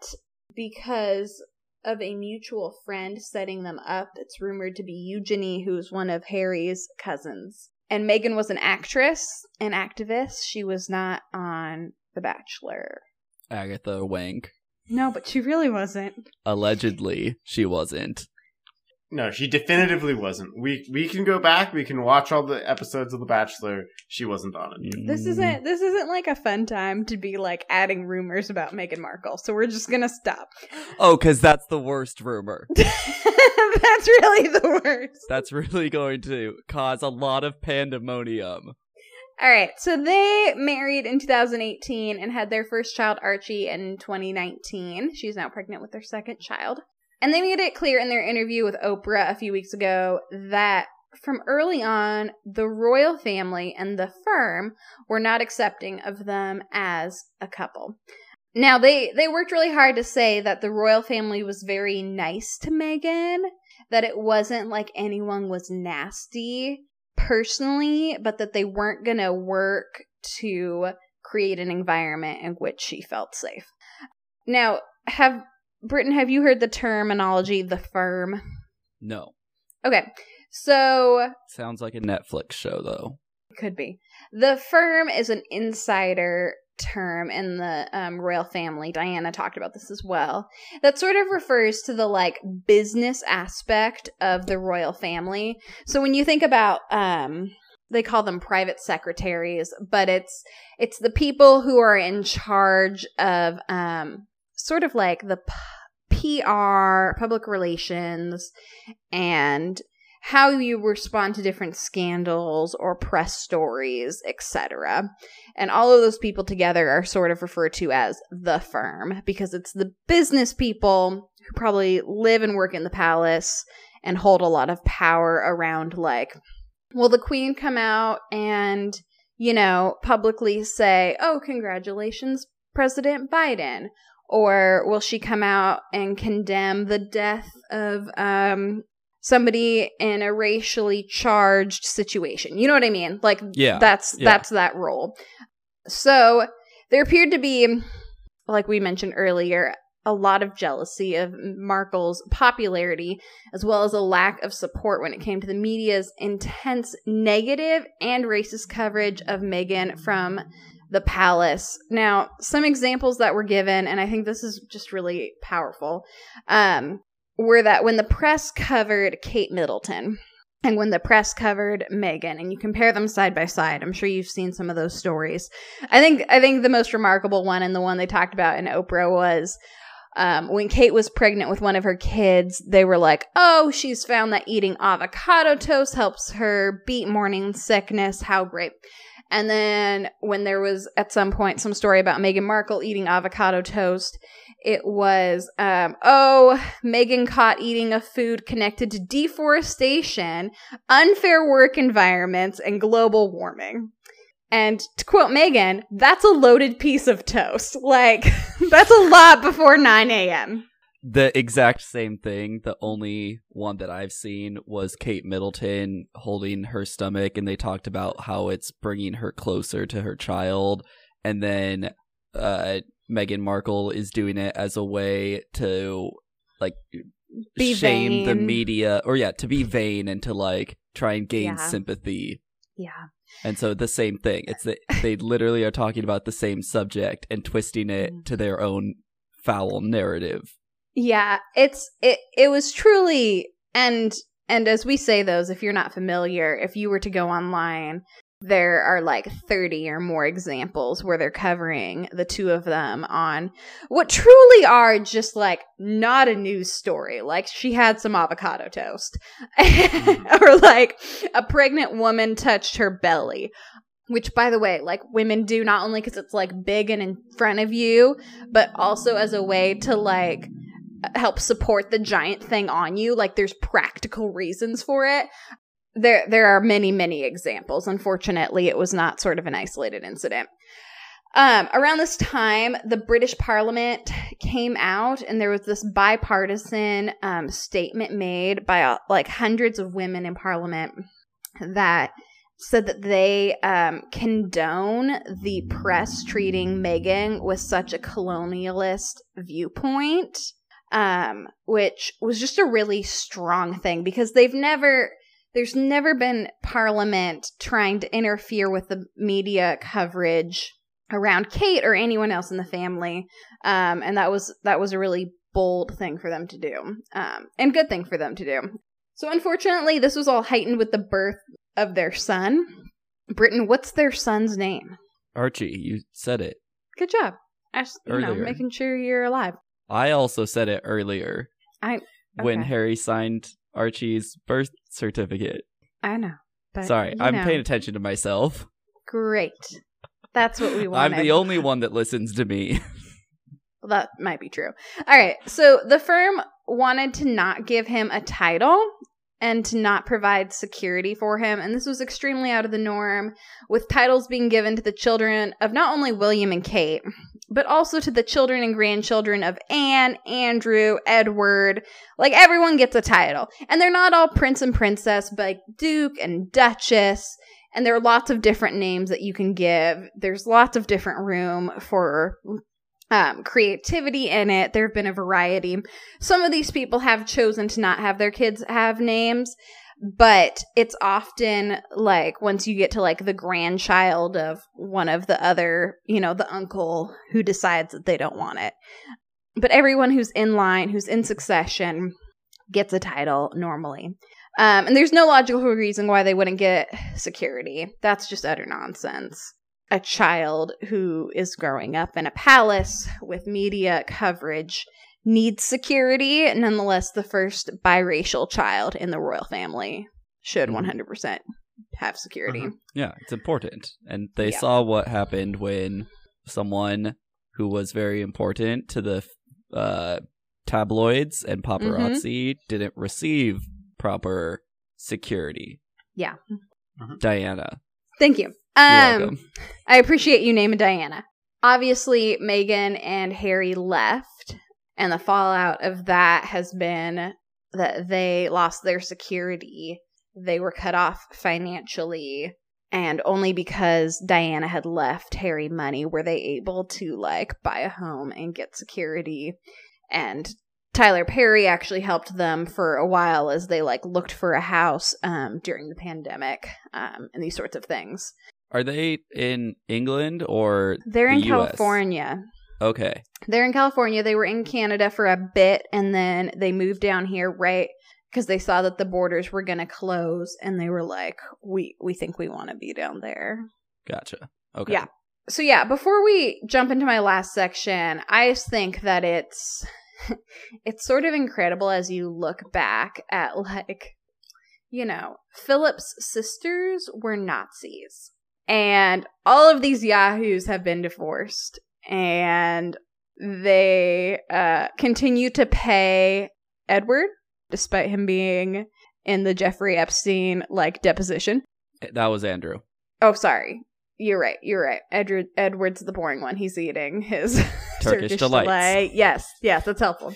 because of a mutual friend setting them up. It's rumored to be Eugenie, who's one of Harry's cousins. And Meghan was an actress, an activist. She was not on The Bachelor. Agatha Wank. No, but she really wasn't. Allegedly, she wasn't. No, she definitively wasn't. We we can go back. We can watch all the episodes of The Bachelor. She wasn't on it. This isn't this isn't like a fun time to be like adding rumors about Meghan Markle. So we're just gonna stop. Oh, because that's the worst rumor. *laughs* That's really the worst. That's really going to cause a lot of pandemonium. All right, so they married in 2018 and had their first child, Archie, in 2019. She's now pregnant with their second child. And they made it clear in their interview with Oprah a few weeks ago that from early on, the royal family and the firm were not accepting of them as a couple. Now they they worked really hard to say that the royal family was very nice to Meghan, that it wasn't like anyone was nasty personally, but that they weren't going to work to create an environment in which she felt safe. Now, have Britton, have you heard the terminology the firm? No. Okay. So, Sounds like a Netflix show, though. could be. The firm is an insider term in the um, royal family. Diana talked about this as well. That sort of refers to the like business aspect of the royal family. So when you think about um they call them private secretaries, but it's it's the people who are in charge of um sort of like the p- PR, public relations and how you respond to different scandals or press stories, etc. And all of those people together are sort of referred to as the firm because it's the business people who probably live and work in the palace and hold a lot of power around like will the queen come out and you know publicly say, "Oh, congratulations President Biden." Or will she come out and condemn the death of um somebody in a racially charged situation. You know what I mean? Like Yeah, that's yeah. that's that role. So there appeared to be like we mentioned earlier a lot of jealousy of Markle's popularity as well as a lack of support when it came to the media's intense negative and racist coverage of Meghan from the palace. Now, some examples that were given, and I think this is just really powerful, um, were that when the press covered Kate Middleton and when the press covered Meghan, and you compare them side by side, I'm sure you've seen some of those stories. I think I think the most remarkable one and the one they talked about in Oprah was um, when Kate was pregnant with one of her kids, they were like, oh, she's found that eating avocado toast helps her beat morning sickness. How great. And then when there was at some point some story about Meghan Markle eating avocado toast, it was, um, oh, Meghan caught eating a food connected to deforestation, unfair work environments, and global warming. And to quote Meghan, that's a loaded piece of toast. Like, *laughs* that's a lot before 9 a.m. The exact same thing. The only one that I've seen was Kate Middleton holding her stomach, and they talked about how it's bringing her closer to her child. And then uh, Meghan Markle is doing it as a way to, like, Be shame the media, or yeah, to be vain and to, like, try and gain Yeah. sympathy. Yeah. And so the same thing. It's that *laughs* they literally are talking about the same subject and twisting it Mm. to their own foul narrative. Yeah, it's it it was truly and and as we say those if you're not familiar, if you were to go online, there are like 30 or more examples where they're covering the two of them on what truly are just like not a news story. Like she had some avocado toast. *laughs* or like a pregnant woman touched her belly. Which, by the way, like women do not only because it's like big and in front of you, but also as a way to like help support the giant thing on you like there's practical reasons for it there there are many many examples. Unfortunately it was not sort of an isolated incident. Um, around this time the british parliament came out and there was this bipartisan um, statement made by uh, like hundreds of women in parliament that said that they um, condone the press treating Meghan with such a colonialist viewpoint um, which was just a really strong thing because they've never, there's never been Parliament trying to interfere with the media coverage around Kate or anyone else in the family, um, and that was that was a really bold thing for them to do, um, and good thing for them to do. So unfortunately, this was all heightened with the birth of their son. Britton, what's their son's name? Archie, you said it. Good job. I you know, making sure you're alive. I also said it earlier I when. Harry signed Archie's birth certificate. I know. But, Sorry, I'm know. paying attention to myself. Great. That's what we want. *laughs* I'm the only one that listens to me. *laughs* Well, that might be true. All right. So the firm wanted to not give him a title and to not provide security for him. And this was extremely out of the norm, with titles being given to the children of not only William and Kate, but also to the children and grandchildren of Anne, Andrew, Edward. Like everyone gets a title. And they're not all prince and princess, but like Duke and Duchess. And there are lots of different names that you can give. There's lots of different room for um, creativity in it. There have been a variety. Some of these people have chosen to not have their kids have names, but it's often like once you get to like the grandchild of one of the other, you know, the uncle who decides that they don't want it. But everyone who's in line, who's in succession, gets a title normally. Um, and there's no logical reason why they wouldn't get security. That's just utter nonsense a child who is growing up in a palace with media coverage needs security. Nonetheless, the first biracial child in the royal family should Mhm. 100% have security. Mhm. yeah, it's important. And they Yeah. saw what happened when someone who was very important to the uh, tabloids and paparazzi didn't receive proper security. Yeah. Mhm. Diana, Thank you. you're Um, welcome. I appreciate you naming Diana. Obviously, Meghan and Harry left, and the fallout of that has been that they lost their security. They were cut off financially, and only because Diana had left Harry money were they able to like buy a home and get security. And Tyler Perry actually helped them for a while as they like looked for a house um, during the pandemic um, and these sorts of things. Are they in England or They're the in US? California. Okay? They're in California. They were in Canada for a bit and then they moved down here right because they saw that the borders were going to close and they were like, "We we think we want to be down there." Gotcha. Okay. Yeah. So yeah, before we jump into my last section, I just think that it's *laughs* it's sort of incredible as you look back at like you know, Philip's sisters were Nazis. And all of these yahoos have been divorced and they uh continue to pay Edward despite him being in the Jeffrey Epstein like deposition. That was Andrew. Oh, sorry. You're right. You're right. Edward Edward's the boring one. He's eating his *laughs* Turkish delights. delight. Yes, yes, that's helpful.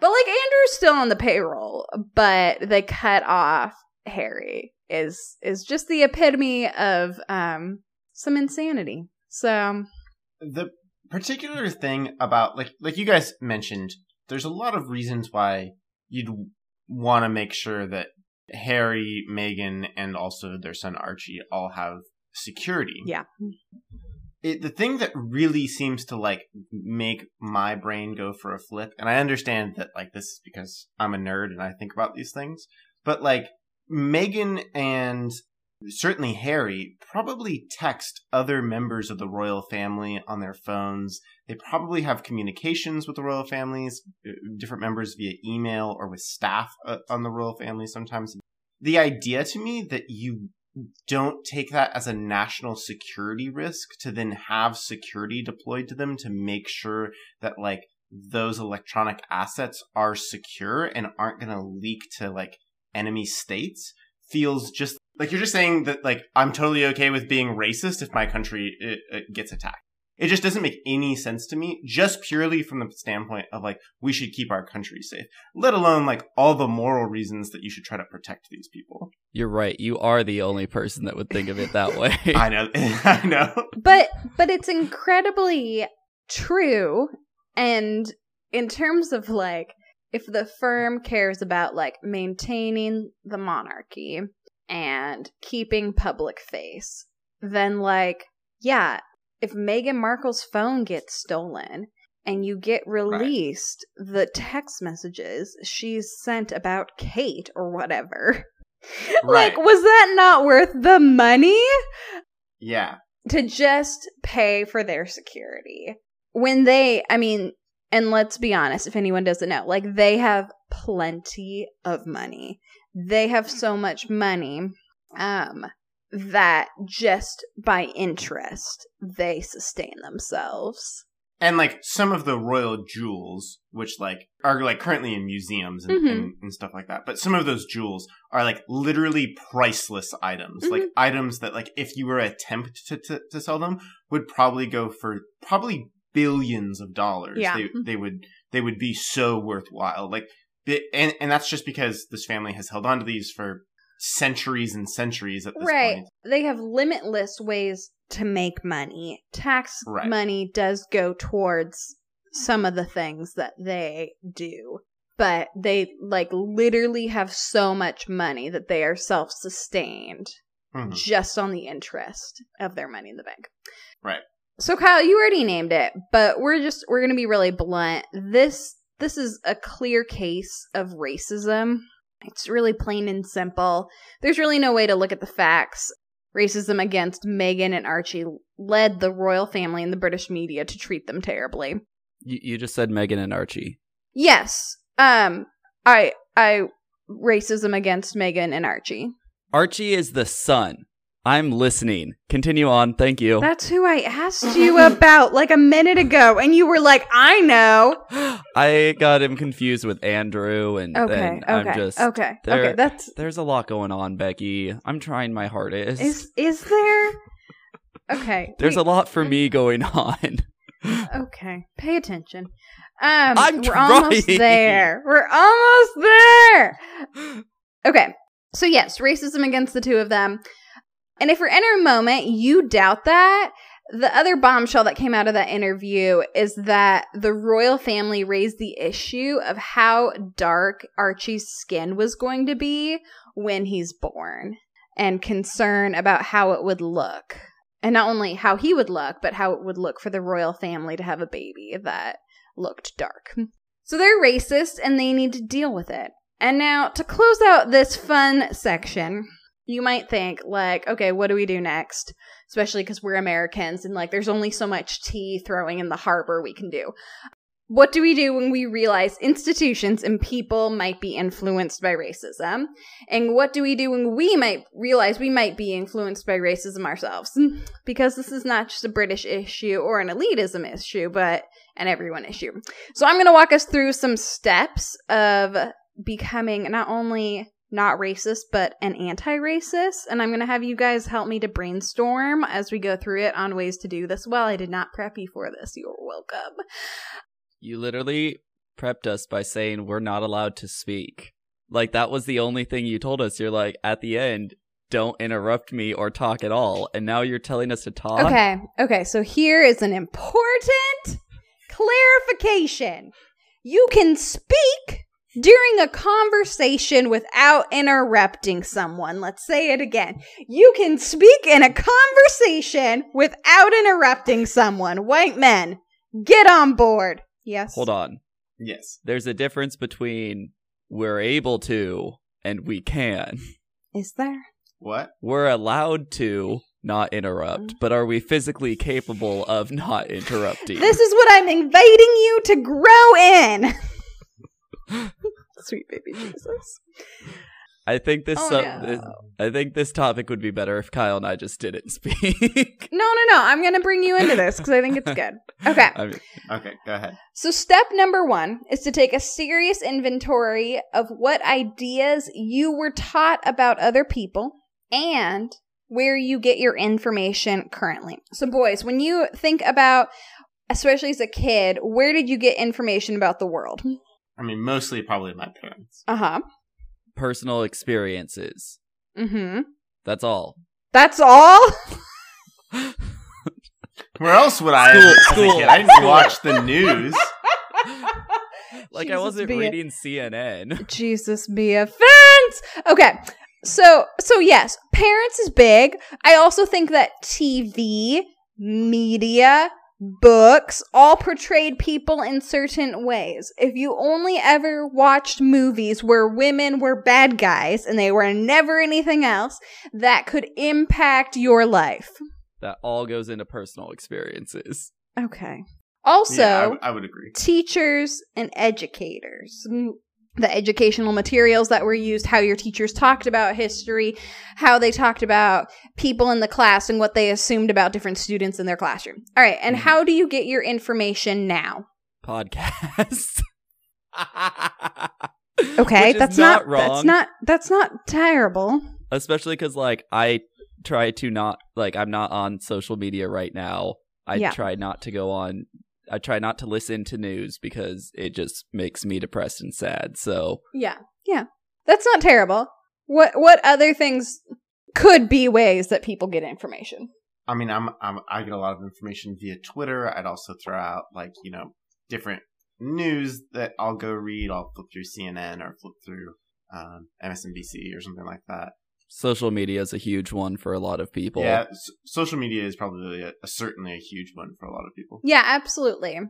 But like Andrew's still on the payroll, but they cut off Harry is is just the epitome of um some insanity. So the particular thing about like like you guys mentioned, there's a lot of reasons why you'd want to make sure that Harry, Meghan, and also their son Archie all have security. yeah. it, the thing that really seems to like make my brain go for a flip, and I understand that like this is because I'm a nerd and I think about these things, but like Meghan and certainly Harry probably text other members of the royal family on their phones. They probably have communications with the royal families, uh, different members via email or with staff uh, on the royal family sometimes. The idea to me that you don't take that as a national security risk to then have security deployed to them to make sure that like those electronic assets are secure and aren't going to leak to like enemy states feels just like you're just saying that like I'm totally okay with being racist if my country uh, uh, gets attacked. It just doesn't make any sense to me, just purely from the standpoint of like we should keep our country safe, let alone like all the moral reasons that you should try to protect these people. You're right. You are the only person that would think of it that way. *laughs* I know, *laughs* I know. but but it's incredibly true and in terms of like if the firm cares about like maintaining the monarchy and keeping public face. Then like yeah if Meghan Markle's phone gets stolen and you get released the text messages she's sent about Kate or whatever *laughs* like was that not worth the money? Yeah, to just pay for their security. When they i mean and let's be honest if anyone doesn't know like they have plenty of money they have so much money um that just by interest they sustain themselves and like some of the royal jewels, which like are like currently in museums and, Mhm. and, and stuff like that. But some of those jewels are like literally priceless items, like Mhm. items that like if you were to attempt to, to to sell them would probably go for probably billions of dollars. Yeah. They they would they would be so worthwhile. Like and and that's just because this family has held on to these for centuries and centuries at this right point. they have limitless ways to make money tax Right. money does go towards some of the things that they do but they like literally have so much money that they are self-sustained Mhm. just on the interest of their money in the bank Right. so kyle you already named it but we're just we're gonna be really blunt this this is a clear case of racism it's really plain and simple there's really no way to look at the facts. Racism against Meghan and Archie led the royal family and the British media to treat them terribly. you, you just said Meghan and Archie. Yes, um, I, I, racism against Meghan and Archie. Archie is the son. I'm listening. Continue on. Thank you. That's who I asked you *laughs* about like a minute ago, and you were like, "I know." *gasps* I got him confused with Andrew, and Okay, then okay, I'm just okay, there- okay. That's There's a lot going on, Becky. I'm trying my hardest. is is there? Okay, *laughs* There's we- a lot for me going on. *laughs* Okay, pay attention. Um, I'm we're almost there. We're almost there. Okay, so yes, racism against the two of them. And if for any moment you doubt that, the other bombshell that came out of that interview is that the royal family raised the issue of how dark Archie's skin was going to be when he's born and concern about how it would look and not only how he would look, but how it would look for the royal family to have a baby that looked dark. So they're racist and they need to deal with it. And now to close out this fun section, you might think like, okay, what do we do next? Especially because we're Americans and like there's only so much tea throwing in the harbor we can do. What do we do when we realize institutions and people might be influenced by racism? And what do we do when we might realize we might be influenced by racism ourselves? Because this is not just a British issue or an elitism issue, but an everyone issue. So I'm going to walk us through some steps of becoming not only not racist, but an anti racist. And I'm going to have you guys help me to brainstorm as we go through it on ways to do this well. I did not prep you for this. You're welcome. You literally prepped us by saying we're not allowed to speak. Like that was the only thing you told us. You're like, at the end, don't interrupt me or talk at all. And now you're telling us to talk. Okay. Okay. So here is an important clarification. You can speak during a conversation without interrupting someone. Let's say it again. You can speak in a conversation without interrupting someone. White men, get on board. Yes. Hold on. Yes. There's a difference between we're able to and we can. Is there? What? We're allowed to not interrupt, but are we physically capable of not *laughs* interrupting? This is what I'm inviting you to grow in. *laughs* Sweet baby Jesus. I think this, Oh, uh, no. this- I think this topic would be better if Kyle and I just didn't *laughs* speak. No, no, no. I'm going to bring you into this because I think it's good. Okay. *laughs* I mean, Okay, go ahead. So, step number one is to take a serious inventory of what ideas you were taught about other people and where you get your information currently. So, boys, when you think about, especially as a kid, where did you get information about the world? I mean, mostly probably my parents. Uh huh. personal experiences. Mm hmm. That's all. That's all? *laughs* Where else would I? School- as a school- kid? I didn't watch the news. *laughs* like I wasn't be it. reading CNN. *laughs* Jesus be offense. Okay. So so yes, parents is big. I also think that TV, media, books all portrayed people in certain ways. If you only ever watched movies where women were bad guys and they were never anything else, that could impact your life. That all goes into personal experiences. Okay. Also, yeah, I w- I would agree. teachers and educators. The educational materials that were used, how your teachers talked about history, how they talked about people in the class and what they assumed about different students in their classroom. All right, and Mhm. how do you get your information now? Podcast. *laughs* Okay, Which that's not, not, wrong. that's not that's not terrible. especially because like I try to not like I'm not on social media right now. I Yeah. try not to go on. I try not to listen to news because it just makes me depressed and sad. So Yeah. Yeah. That's not terrible. What what other things could be ways that people get information? I mean, I'm, I'm I get a lot of information via Twitter. I'd also throw out like you know different news that I'll go read. I'll flip through CNN or flip through um, MSNBC or something like that. Social media is a huge one for a lot of people. Yeah, s- social media is probably a, a, certainly a huge one for a lot of people. Yeah, absolutely.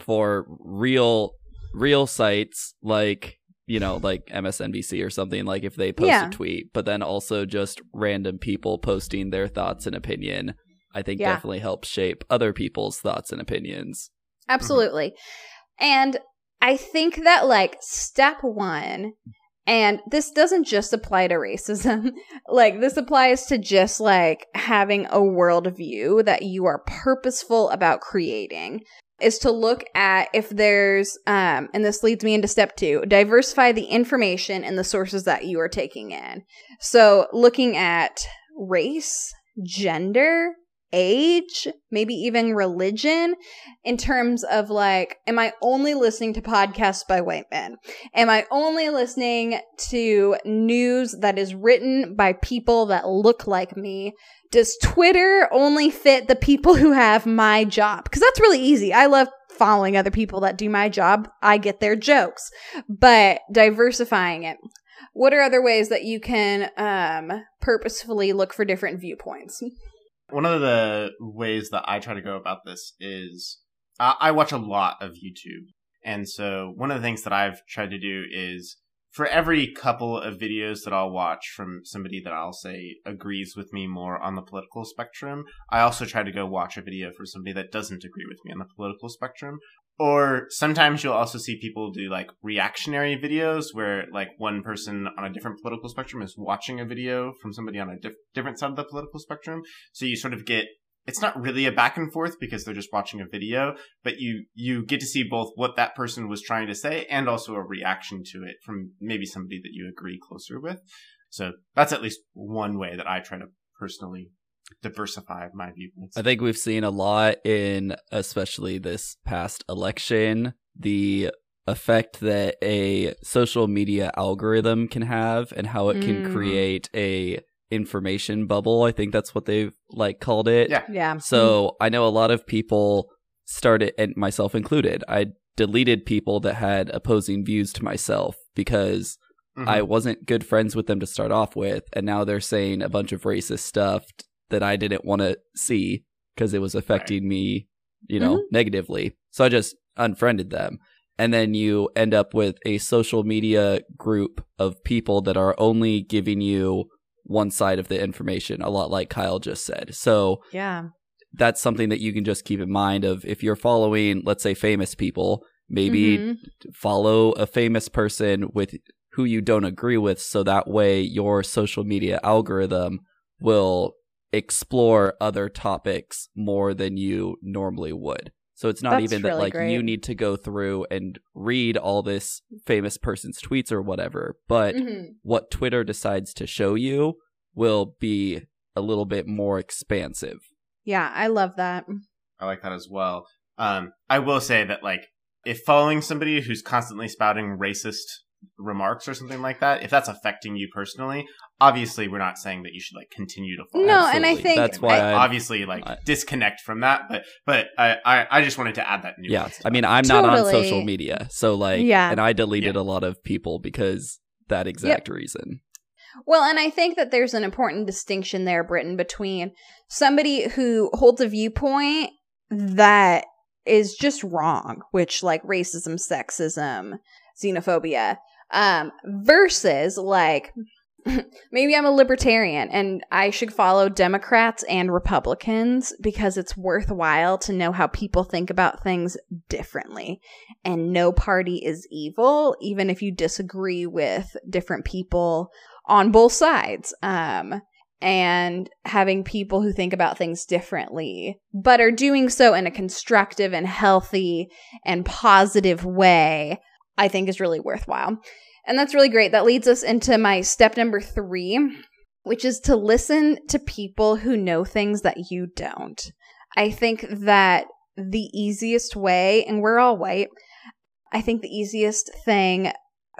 For real real sites like you know like MSNBC or something like if they post Yeah. a tweet, but then also just random people posting their thoughts and opinion. I think Yeah. definitely helps shape other people's thoughts and opinions. Absolutely. And I think that like step one, and this doesn't just apply to racism, *laughs* like this applies to just like having a worldview that you are purposeful about creating. Is to look at if there's, um, and this leads me into step two, diversify the information and the sources that you are taking in. So looking at race, gender, age, maybe even religion, in terms of like, am I only listening to podcasts by white men? Am I only listening to news that is written by people that look like me? Does Twitter only fit the people who have my job? Because that's really easy. I love following other people that do my job. I get their jokes, but diversifying it. What are other ways that you can um, purposefully look for different viewpoints? One of the ways that I try to go about this is I, I watch a lot of YouTube. And so one of the things that I've tried to do is for every couple of videos that I'll watch from somebody that I'll say agrees with me more on the political spectrum, I also try to go watch a video for somebody that doesn't agree with me on the political spectrum. Or sometimes you'll also see people do like reactionary videos where like one person on a different political spectrum is watching a video from somebody on a diff- different side of the political spectrum. So you sort of get it's not really a back and forth because they're just watching a video, but you you get to see both what that person was trying to say and also a reaction to it from maybe somebody that you agree closer with. So that's at least one way that I try to personally diversify my viewpoints. I think we've seen a lot in especially this past election the effect that a social media algorithm can have and how it can Mm. create a information bubble. I think that's what they've like called it. Yeah. Yeah. So I know a lot of people started, and myself included, I deleted people that had opposing views to myself because Mhm. I wasn't good friends with them to start off with, and now they're saying a bunch of racist stuff that I didn't want to see because it was affecting me, you know, negatively. So I just unfriended them. And then you end up with a social media group of people that are only giving you one side of the information, a lot like Kyle just said. So Yeah. that's something that you can just keep in mind of if you're following, let's say, famous people, maybe Mhm. follow a famous person with who you don't agree with so that way your social media algorithm will explore other topics more than you normally would. So it's not That's even that like great. you need to go through and read all this famous person's tweets or whatever, but Mhm. what Twitter decides to show you will be a little bit more expansive. Yeah, I love that. I like that as well. Um, I will say that like if following somebody who's constantly spouting racist remarks or something like that, if that's affecting you personally, obviously we're not saying that you should like continue to follow. No, and I think that's why I- I, obviously like I- disconnect from that, but but I, I I just wanted to add that yeah. I mean, I'm not on social media, so like, Yeah. and I deleted a lot of people because that exact reason. Well, and I think that there's an important distinction there, Britton, between somebody who holds a viewpoint that is just wrong, which like racism, sexism, xenophobia, um, versus like *laughs* maybe I'm a libertarian and I should follow Democrats and Republicans because it's worthwhile to know how people think about things differently. And no party is evil, even if you disagree with different people on both sides. Um, and having people who think about things differently, but are doing so in a constructive and healthy and positive way, I think is really worthwhile. And that's really great. That leads us into my step number three, which is to listen to people who know things that you don't. I think that the easiest way, and we're all white, I think the easiest thing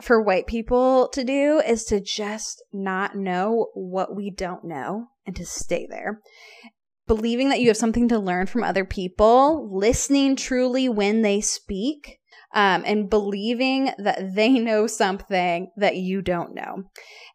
for white people to do is to just not know what we don't know and to stay there. Believing that you have something to learn from other people, listening truly when they speak, um, and believing that they know something that you don't know.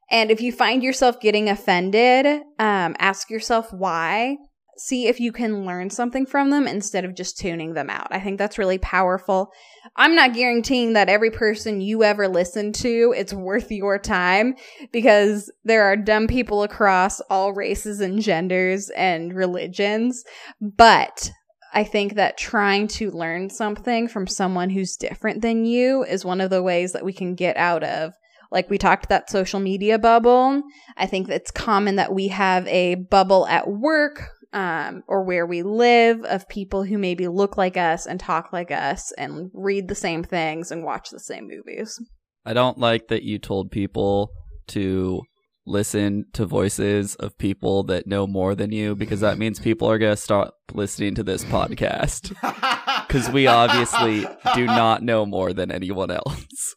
And if you find yourself getting offended, um, ask yourself why. See if you can learn something from them instead of just tuning them out. I think that's really powerful. I'm not guaranteeing that every person you ever listen to it's worth your time because there are dumb people across all races and genders and religions. But I think that trying to learn something from someone who's different than you is one of the ways that we can get out of like we talked that social media bubble. I think it's common that we have a bubble at work um, or where we live of people who maybe look like us and talk like us and read the same things and watch the same movies. I don't like that you told people to listen to voices of people that know more than you because that means people are going to stop listening to this podcast *laughs* because we obviously do not know more than anyone else.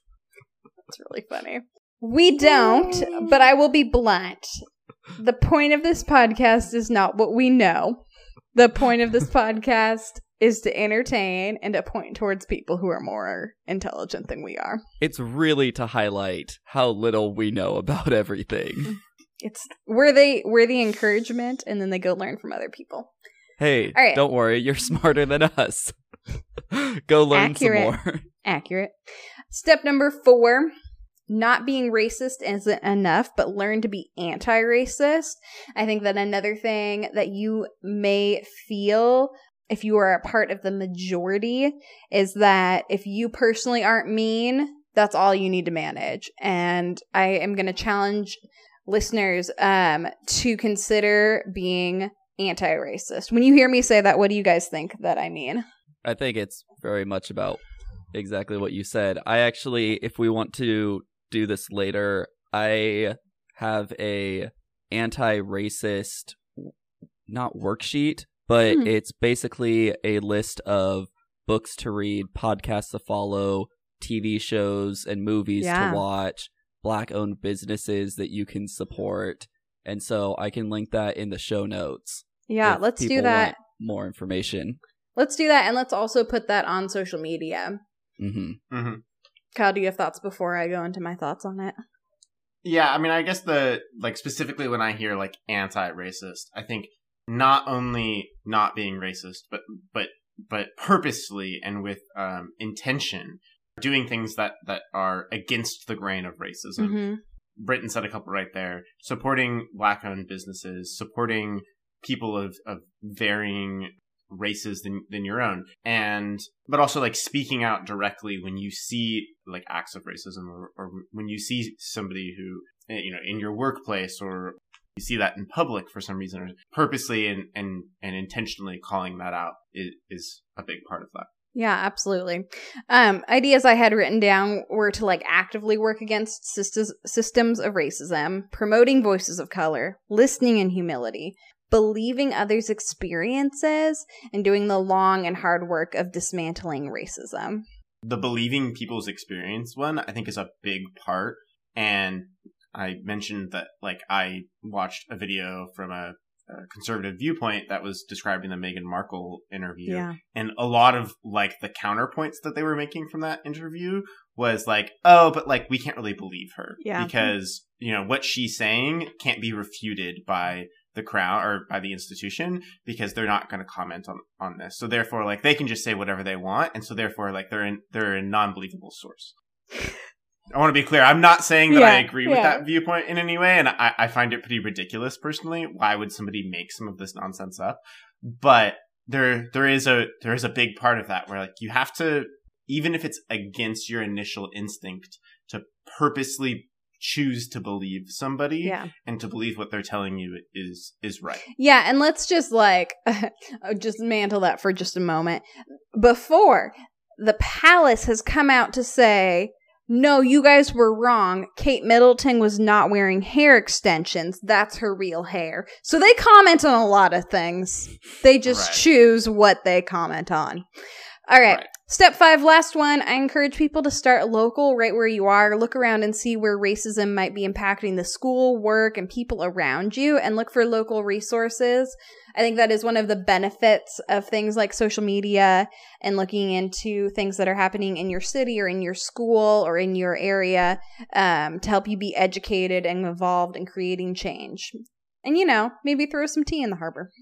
It's really funny. We don't, but I will be blunt. The point of this podcast is not what we know. The point of this podcast *laughs* is to entertain and to point towards people who are more intelligent than we are. It's really to highlight how little we know about everything. *laughs* It's we're the we're the encouragement, and then they go learn from other people. Hey, right. don't worry, you're smarter than us. *laughs* Go learn Accurate. some more. *laughs* Accurate. Step number four not being racist isn't enough, but learn to be anti racist. I think that another thing that you may feel if you are a part of the majority is that if you personally aren't mean, that's all you need to manage. And I am going to challenge listeners um, to consider being anti racist. When you hear me say that, what do you guys think that I mean? I think it's very much about exactly what you said. I actually, if we want to do this later, I have a anti-racist not worksheet, but Hmm. it's basically a list of books to read, podcasts to follow, TV shows and movies Yeah. to watch, black-owned businesses that you can support. And so I can link that in the show notes. Yeah, let's do that. want More information. Let's do that, and let's also put that on social media. hmm hmm Kyle, do you have thoughts before I go into my thoughts on it? Yeah, I mean, I guess the like specifically when I hear like anti-racist, I think not only not being racist, but but but purposely and with um, intention doing things that that are against the grain of racism. Mm-hmm. Britton said a couple right there. Supporting black-owned businesses, supporting people of of varying races than than your own, and but also like speaking out directly when you see like acts of racism or, or when you see somebody who eh, you know in your workplace or you see that in public for some reason or purposely and and and intentionally calling that out is, is a big part of that Yeah, absolutely. Um, ideas I had written down were to like actively work against systems systems of racism, promoting voices of color, listening in humility, believing others' experiences, and doing the long and hard work of dismantling racism. the believing people's experience one i think is a big part and i mentioned that like i watched a video from a, a conservative viewpoint that was describing the Meghan Markle interview. And a lot of like the counterpoints that they were making from that interview was like oh but like we can't really believe her Yeah. because you know what she's saying can't be refuted by the crown or by the institution because they're not going to comment on on this. So therefore like they can just say whatever they want and so therefore like they're in they're a non-believable source *laughs* I want to be clear. I'm not saying that I Yeah, agree with yeah. that viewpoint in any way, and I, I find it pretty ridiculous personally. Why would somebody make some of this nonsense up? But there there is a there is a big part of that where like you have to even if it's against your initial instinct to purposely choose to believe somebody Yeah. and to believe what they're telling you is is right. Yeah, and let's just like *laughs* just mantle that for just a moment. Before the palace has come out to say, "No, you guys were wrong. Kate Middleton was not wearing hair extensions. That's her real hair." So they comment on a lot of things. They just Right. choose what they comment on. All right. Right. Step five, last one. I encourage people to start local, right where you are. Look around and see where racism might be impacting the school, work, and people around you, and look for local resources. I think that is one of the benefits of things like social media and looking into things that are happening in your city or in your school or in your area um, to help you be educated and involved in creating change. And, you know, maybe throw some tea in the harbor.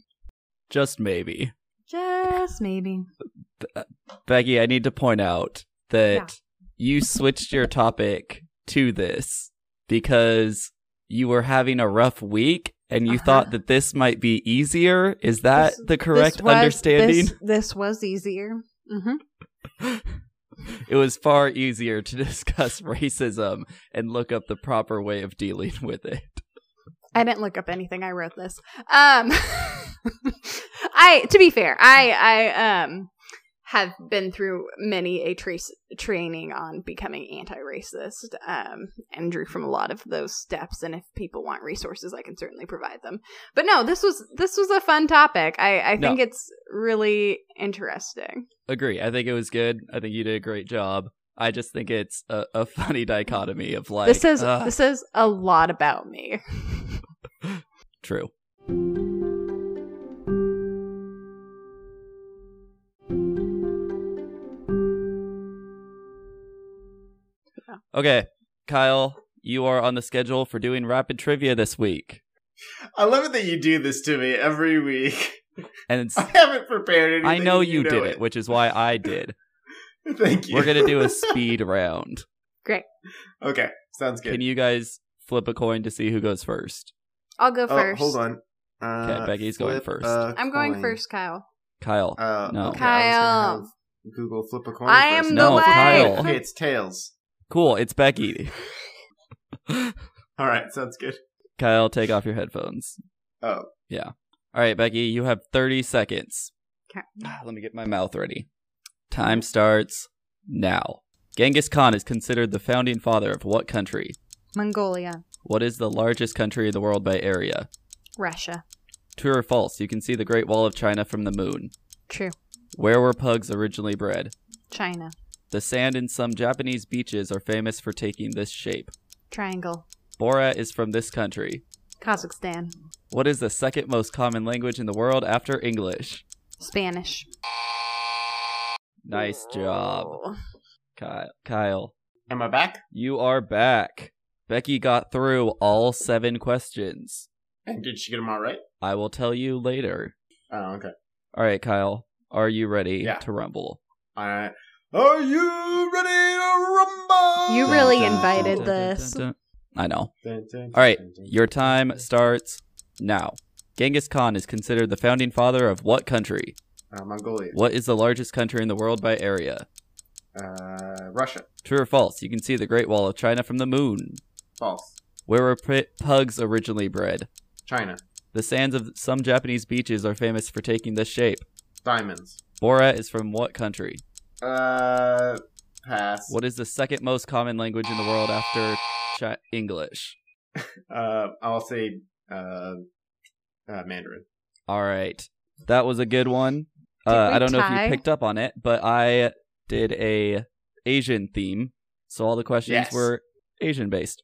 Just maybe. Just maybe. Becky, I need to point out that you switched your topic to this because you were having a rough week and you Uh-huh. thought that this might be easier. Is that This- the correct This was- understanding? This, *laughs* this was easier. hmm it was far easier to *laughs* discuss racism and look up the proper way of dealing with it. I didn't look up anything. I wrote this. Um, *laughs* I to be fair, I I um have been through many a trace training on becoming anti-racist um and drew from a lot of those steps and if people want resources i can certainly provide them but no this was this was a fun topic i i No. think it's really interesting Agree. I think it was good. I think you did a great job. I just think it's a, a funny dichotomy of like this says uh, this says a lot about me *laughs* true. Okay, Kyle, you are on the schedule for doing rapid trivia this week. I love it that you do this to me every week. And it's, *laughs* I haven't prepared anything. I know and you know did it, which is why I did. *laughs* *laughs* Thank you. We're going to do a *laughs* speed round. Great. Okay, sounds good. Can you guys flip a coin to see who goes first? I'll go Oh, first. hold on. Uh, Okay, Becky's going first. I'm going coin. first, Kyle. Kyle. Uh, No. okay, I was gonna Kyle. Google flip a coin. I am first. the No, way. Kyle. Okay, it's tails. Cool, it's Becky. *laughs* All right, sounds good. Kyle, take off your headphones. Oh, Yeah. All right, Becky, you have 30 seconds. Okay. Ah, Let me get my mouth ready. Time starts now. Genghis Khan is considered the founding father of what country? Mongolia. What is the largest country in the world by area? Russia. True or false? You can see the Great Wall of China from the moon. True. Where were pugs originally bred? China. The sand in some Japanese beaches are famous for taking this shape. Triangle. Borat is from this country. Kazakhstan. What is the second most common language in the world after English? Spanish. Nice job. Kyle. Kyle, am I back? you are back. Becky got through all seven questions. And did she get them all right? I will tell you later. Oh, okay. All right, Kyle, are you ready Yeah. to rumble? All right. Are you ready to rumble? You really Dun, dun, invited dun, this. Dun, dun, dun. I know. dun, dun, All right, dun, dun, your time starts now. Genghis Khan is considered the founding father of what country? Uh, Mongolia. What is the largest country in the world by area? Uh, Russia. True or false? You can see the Great Wall of China from the moon. False. Where were p- pugs originally bred? China. The sands of some Japanese beaches are famous for taking this shape. Diamonds. Borat is from what country? Uh, pass. What is the second most common language in the world after chi- English? *laughs* Uh, I'll say uh, uh, Mandarin. All right. That was a good one. Did Uh, I don't know if you picked up on it, but I did a Asian theme, so all the questions Yes. were Asian based.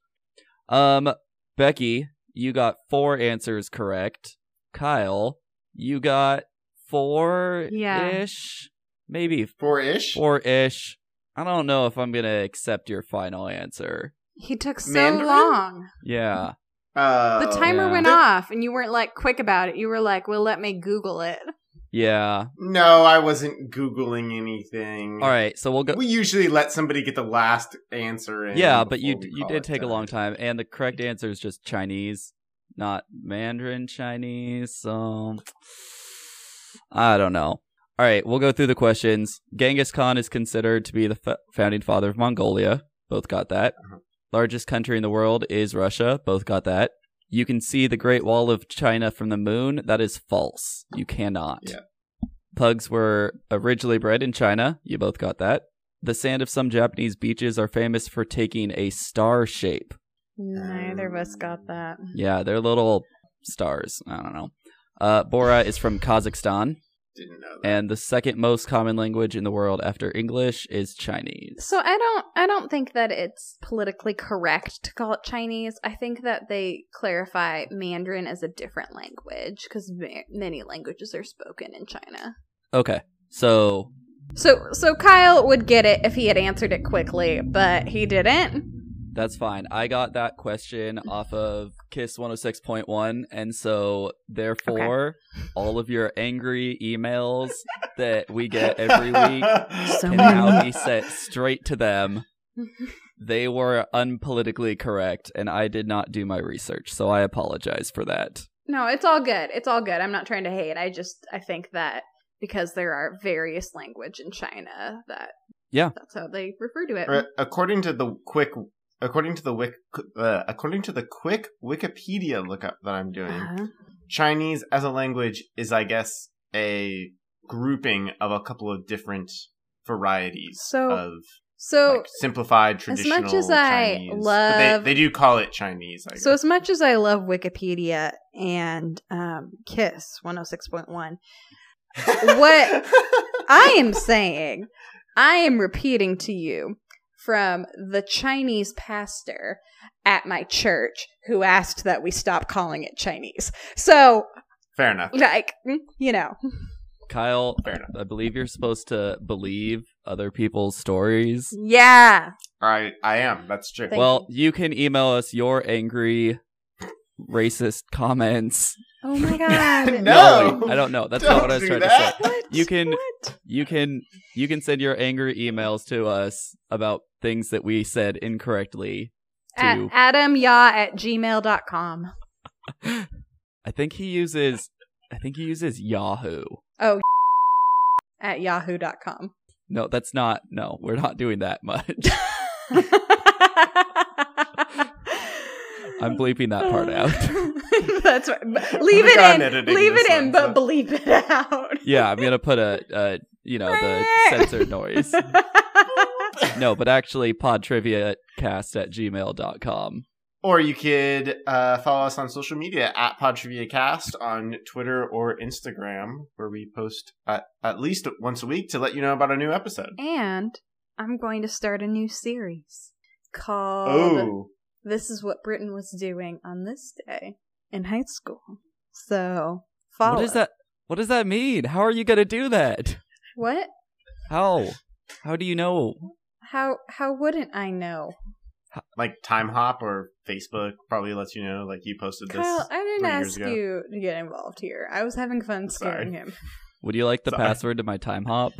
Um, Becky, you got four answers correct. Kyle, you got four ish, maybe Four ish. four ish. I don't know if I'm gonna accept your final answer. He took so Mandarin? long. Yeah, Uh, The timer yeah. went off, and you weren't like quick about it. You were like, "Well, let me Google it." Yeah. No, I wasn't googling anything. All right, so we'll go. We usually let somebody get the last answer. In Yeah, but you you did take a long time, and the correct answer is just Chinese, not Mandarin Chinese. So I don't know. All right, we'll go through the questions. Genghis Khan is considered to be the f- founding father of Mongolia. Both got that. Uh-huh. Largest country in the world is Russia. Both got that. You can see the Great Wall of China from the moon. That is false. You cannot. Yeah. Pugs were originally bred in China. You both got that. The sand of some Japanese beaches are famous for taking a star shape. Neither of us got that. Yeah, they're little stars. I don't know. Uh, Bora is from Kazakhstan, Didn't know that. and the second most common language in the world after English is Chinese. So I don't I don't think that it's politically correct to call it Chinese. I think that they clarify Mandarin as a different language because ma- many languages are spoken in China. Okay, so So so Kyle would get it if he had answered it quickly, but he didn't. That's fine. I got that question mm-hmm. off of Kiss 106.1, and so therefore, all of your angry emails that we get *laughs* every week So can now be sent straight to them. *laughs* They were unpolitically correct, and I did not do my research, so I apologize for that. No, it's all good. It's all good. I'm not trying to hate. I just I think that because there are various language in China that Yeah. that's how they refer to it. Right, according to the quick, according to the wick, uh, according to the quick Wikipedia lookup that I'm doing, Uh-huh. Chinese as a language is, I guess, a grouping of a couple of different varieties So- of So like simplified traditional As much as I Chinese. But love- they, they do call it Chinese. I So as much as I love Wikipedia and um, Kiss 106.1, what *laughs* I am saying, I am repeating to you from the Chinese pastor at my church who asked that we stop calling it Chinese. So, Fair enough. like, mm, you know, Kyle, Fair enough. I believe you're supposed to believe other people's stories. Yeah. I I am. That's true. Thank well, you can email us your angry, racist comments. Oh my god. *laughs* No. wait, I don't know. That's Don't not what I was trying that. to say. What? You can- What? You can you can send your angry emails to us about things that we said incorrectly. At To adamyaw at gmail.com. *laughs* I think he uses I think he uses Yahoo. Oh, *laughs* at yahoo.com. No, that's not. No, we're not doing that much. I'm bleeping that part out. *laughs* That's right. Leave it I'm in. Leave it in, but so- bleep it out. *laughs* Yeah, I'm gonna put a, a you know the censored noise. *laughs* No, but actually podtriviacast at gmail.com. Or you could uh, follow us on social media at PodTriviaCast on Twitter or Instagram, where we post at, at least once a week to let you know about a new episode. and I'm going to start a new series called Oh, This is What Britton Was Doing on This Day in High School. So, follow. What does that what does that mean? How are you gonna do that? What? How? How do you know? How how wouldn't I know? like Timehop or Facebook probably lets you know. Like you posted this. Kyle, I didn't three years ask ago. you to get involved here. I was having fun scaring Sorry. him. Would you like the Sorry. password to my Timehop?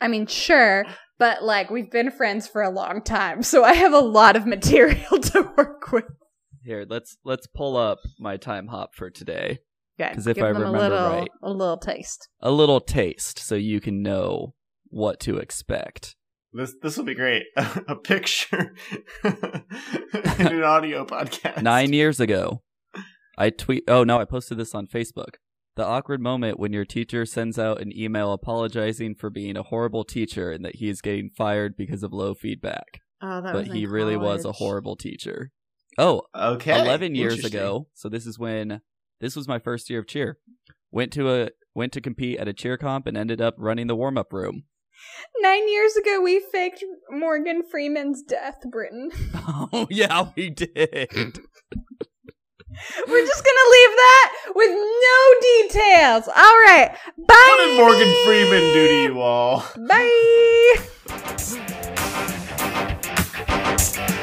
I mean, sure, but like we've been friends for a long time, so I have a lot of material *laughs* to work with. Here, let's let's pull up my Timehop for today. Okay, 'Cause if give I them remember a little, right- a little taste. A little taste so you can know what to expect. This this will be great. *laughs* a picture *laughs* in an audio podcast. Nine years ago, I tweet. Oh no, I posted this on Facebook. The awkward moment when your teacher sends out an email apologizing for being a horrible teacher and that he is getting fired because of low feedback. Oh, that but was he in really was a horrible teacher. Oh, Okay. 11 years ago. So this is when this was my first year of cheer. Went to a went to compete at a cheer comp and ended up running the warm up room. Nine years ago, we faked Morgan Freeman's death, Britton. *laughs* Oh yeah, we did. *laughs* We're just gonna leave that with no details. All right. Bye. What did Morgan Freeman do to you all? Bye. *laughs*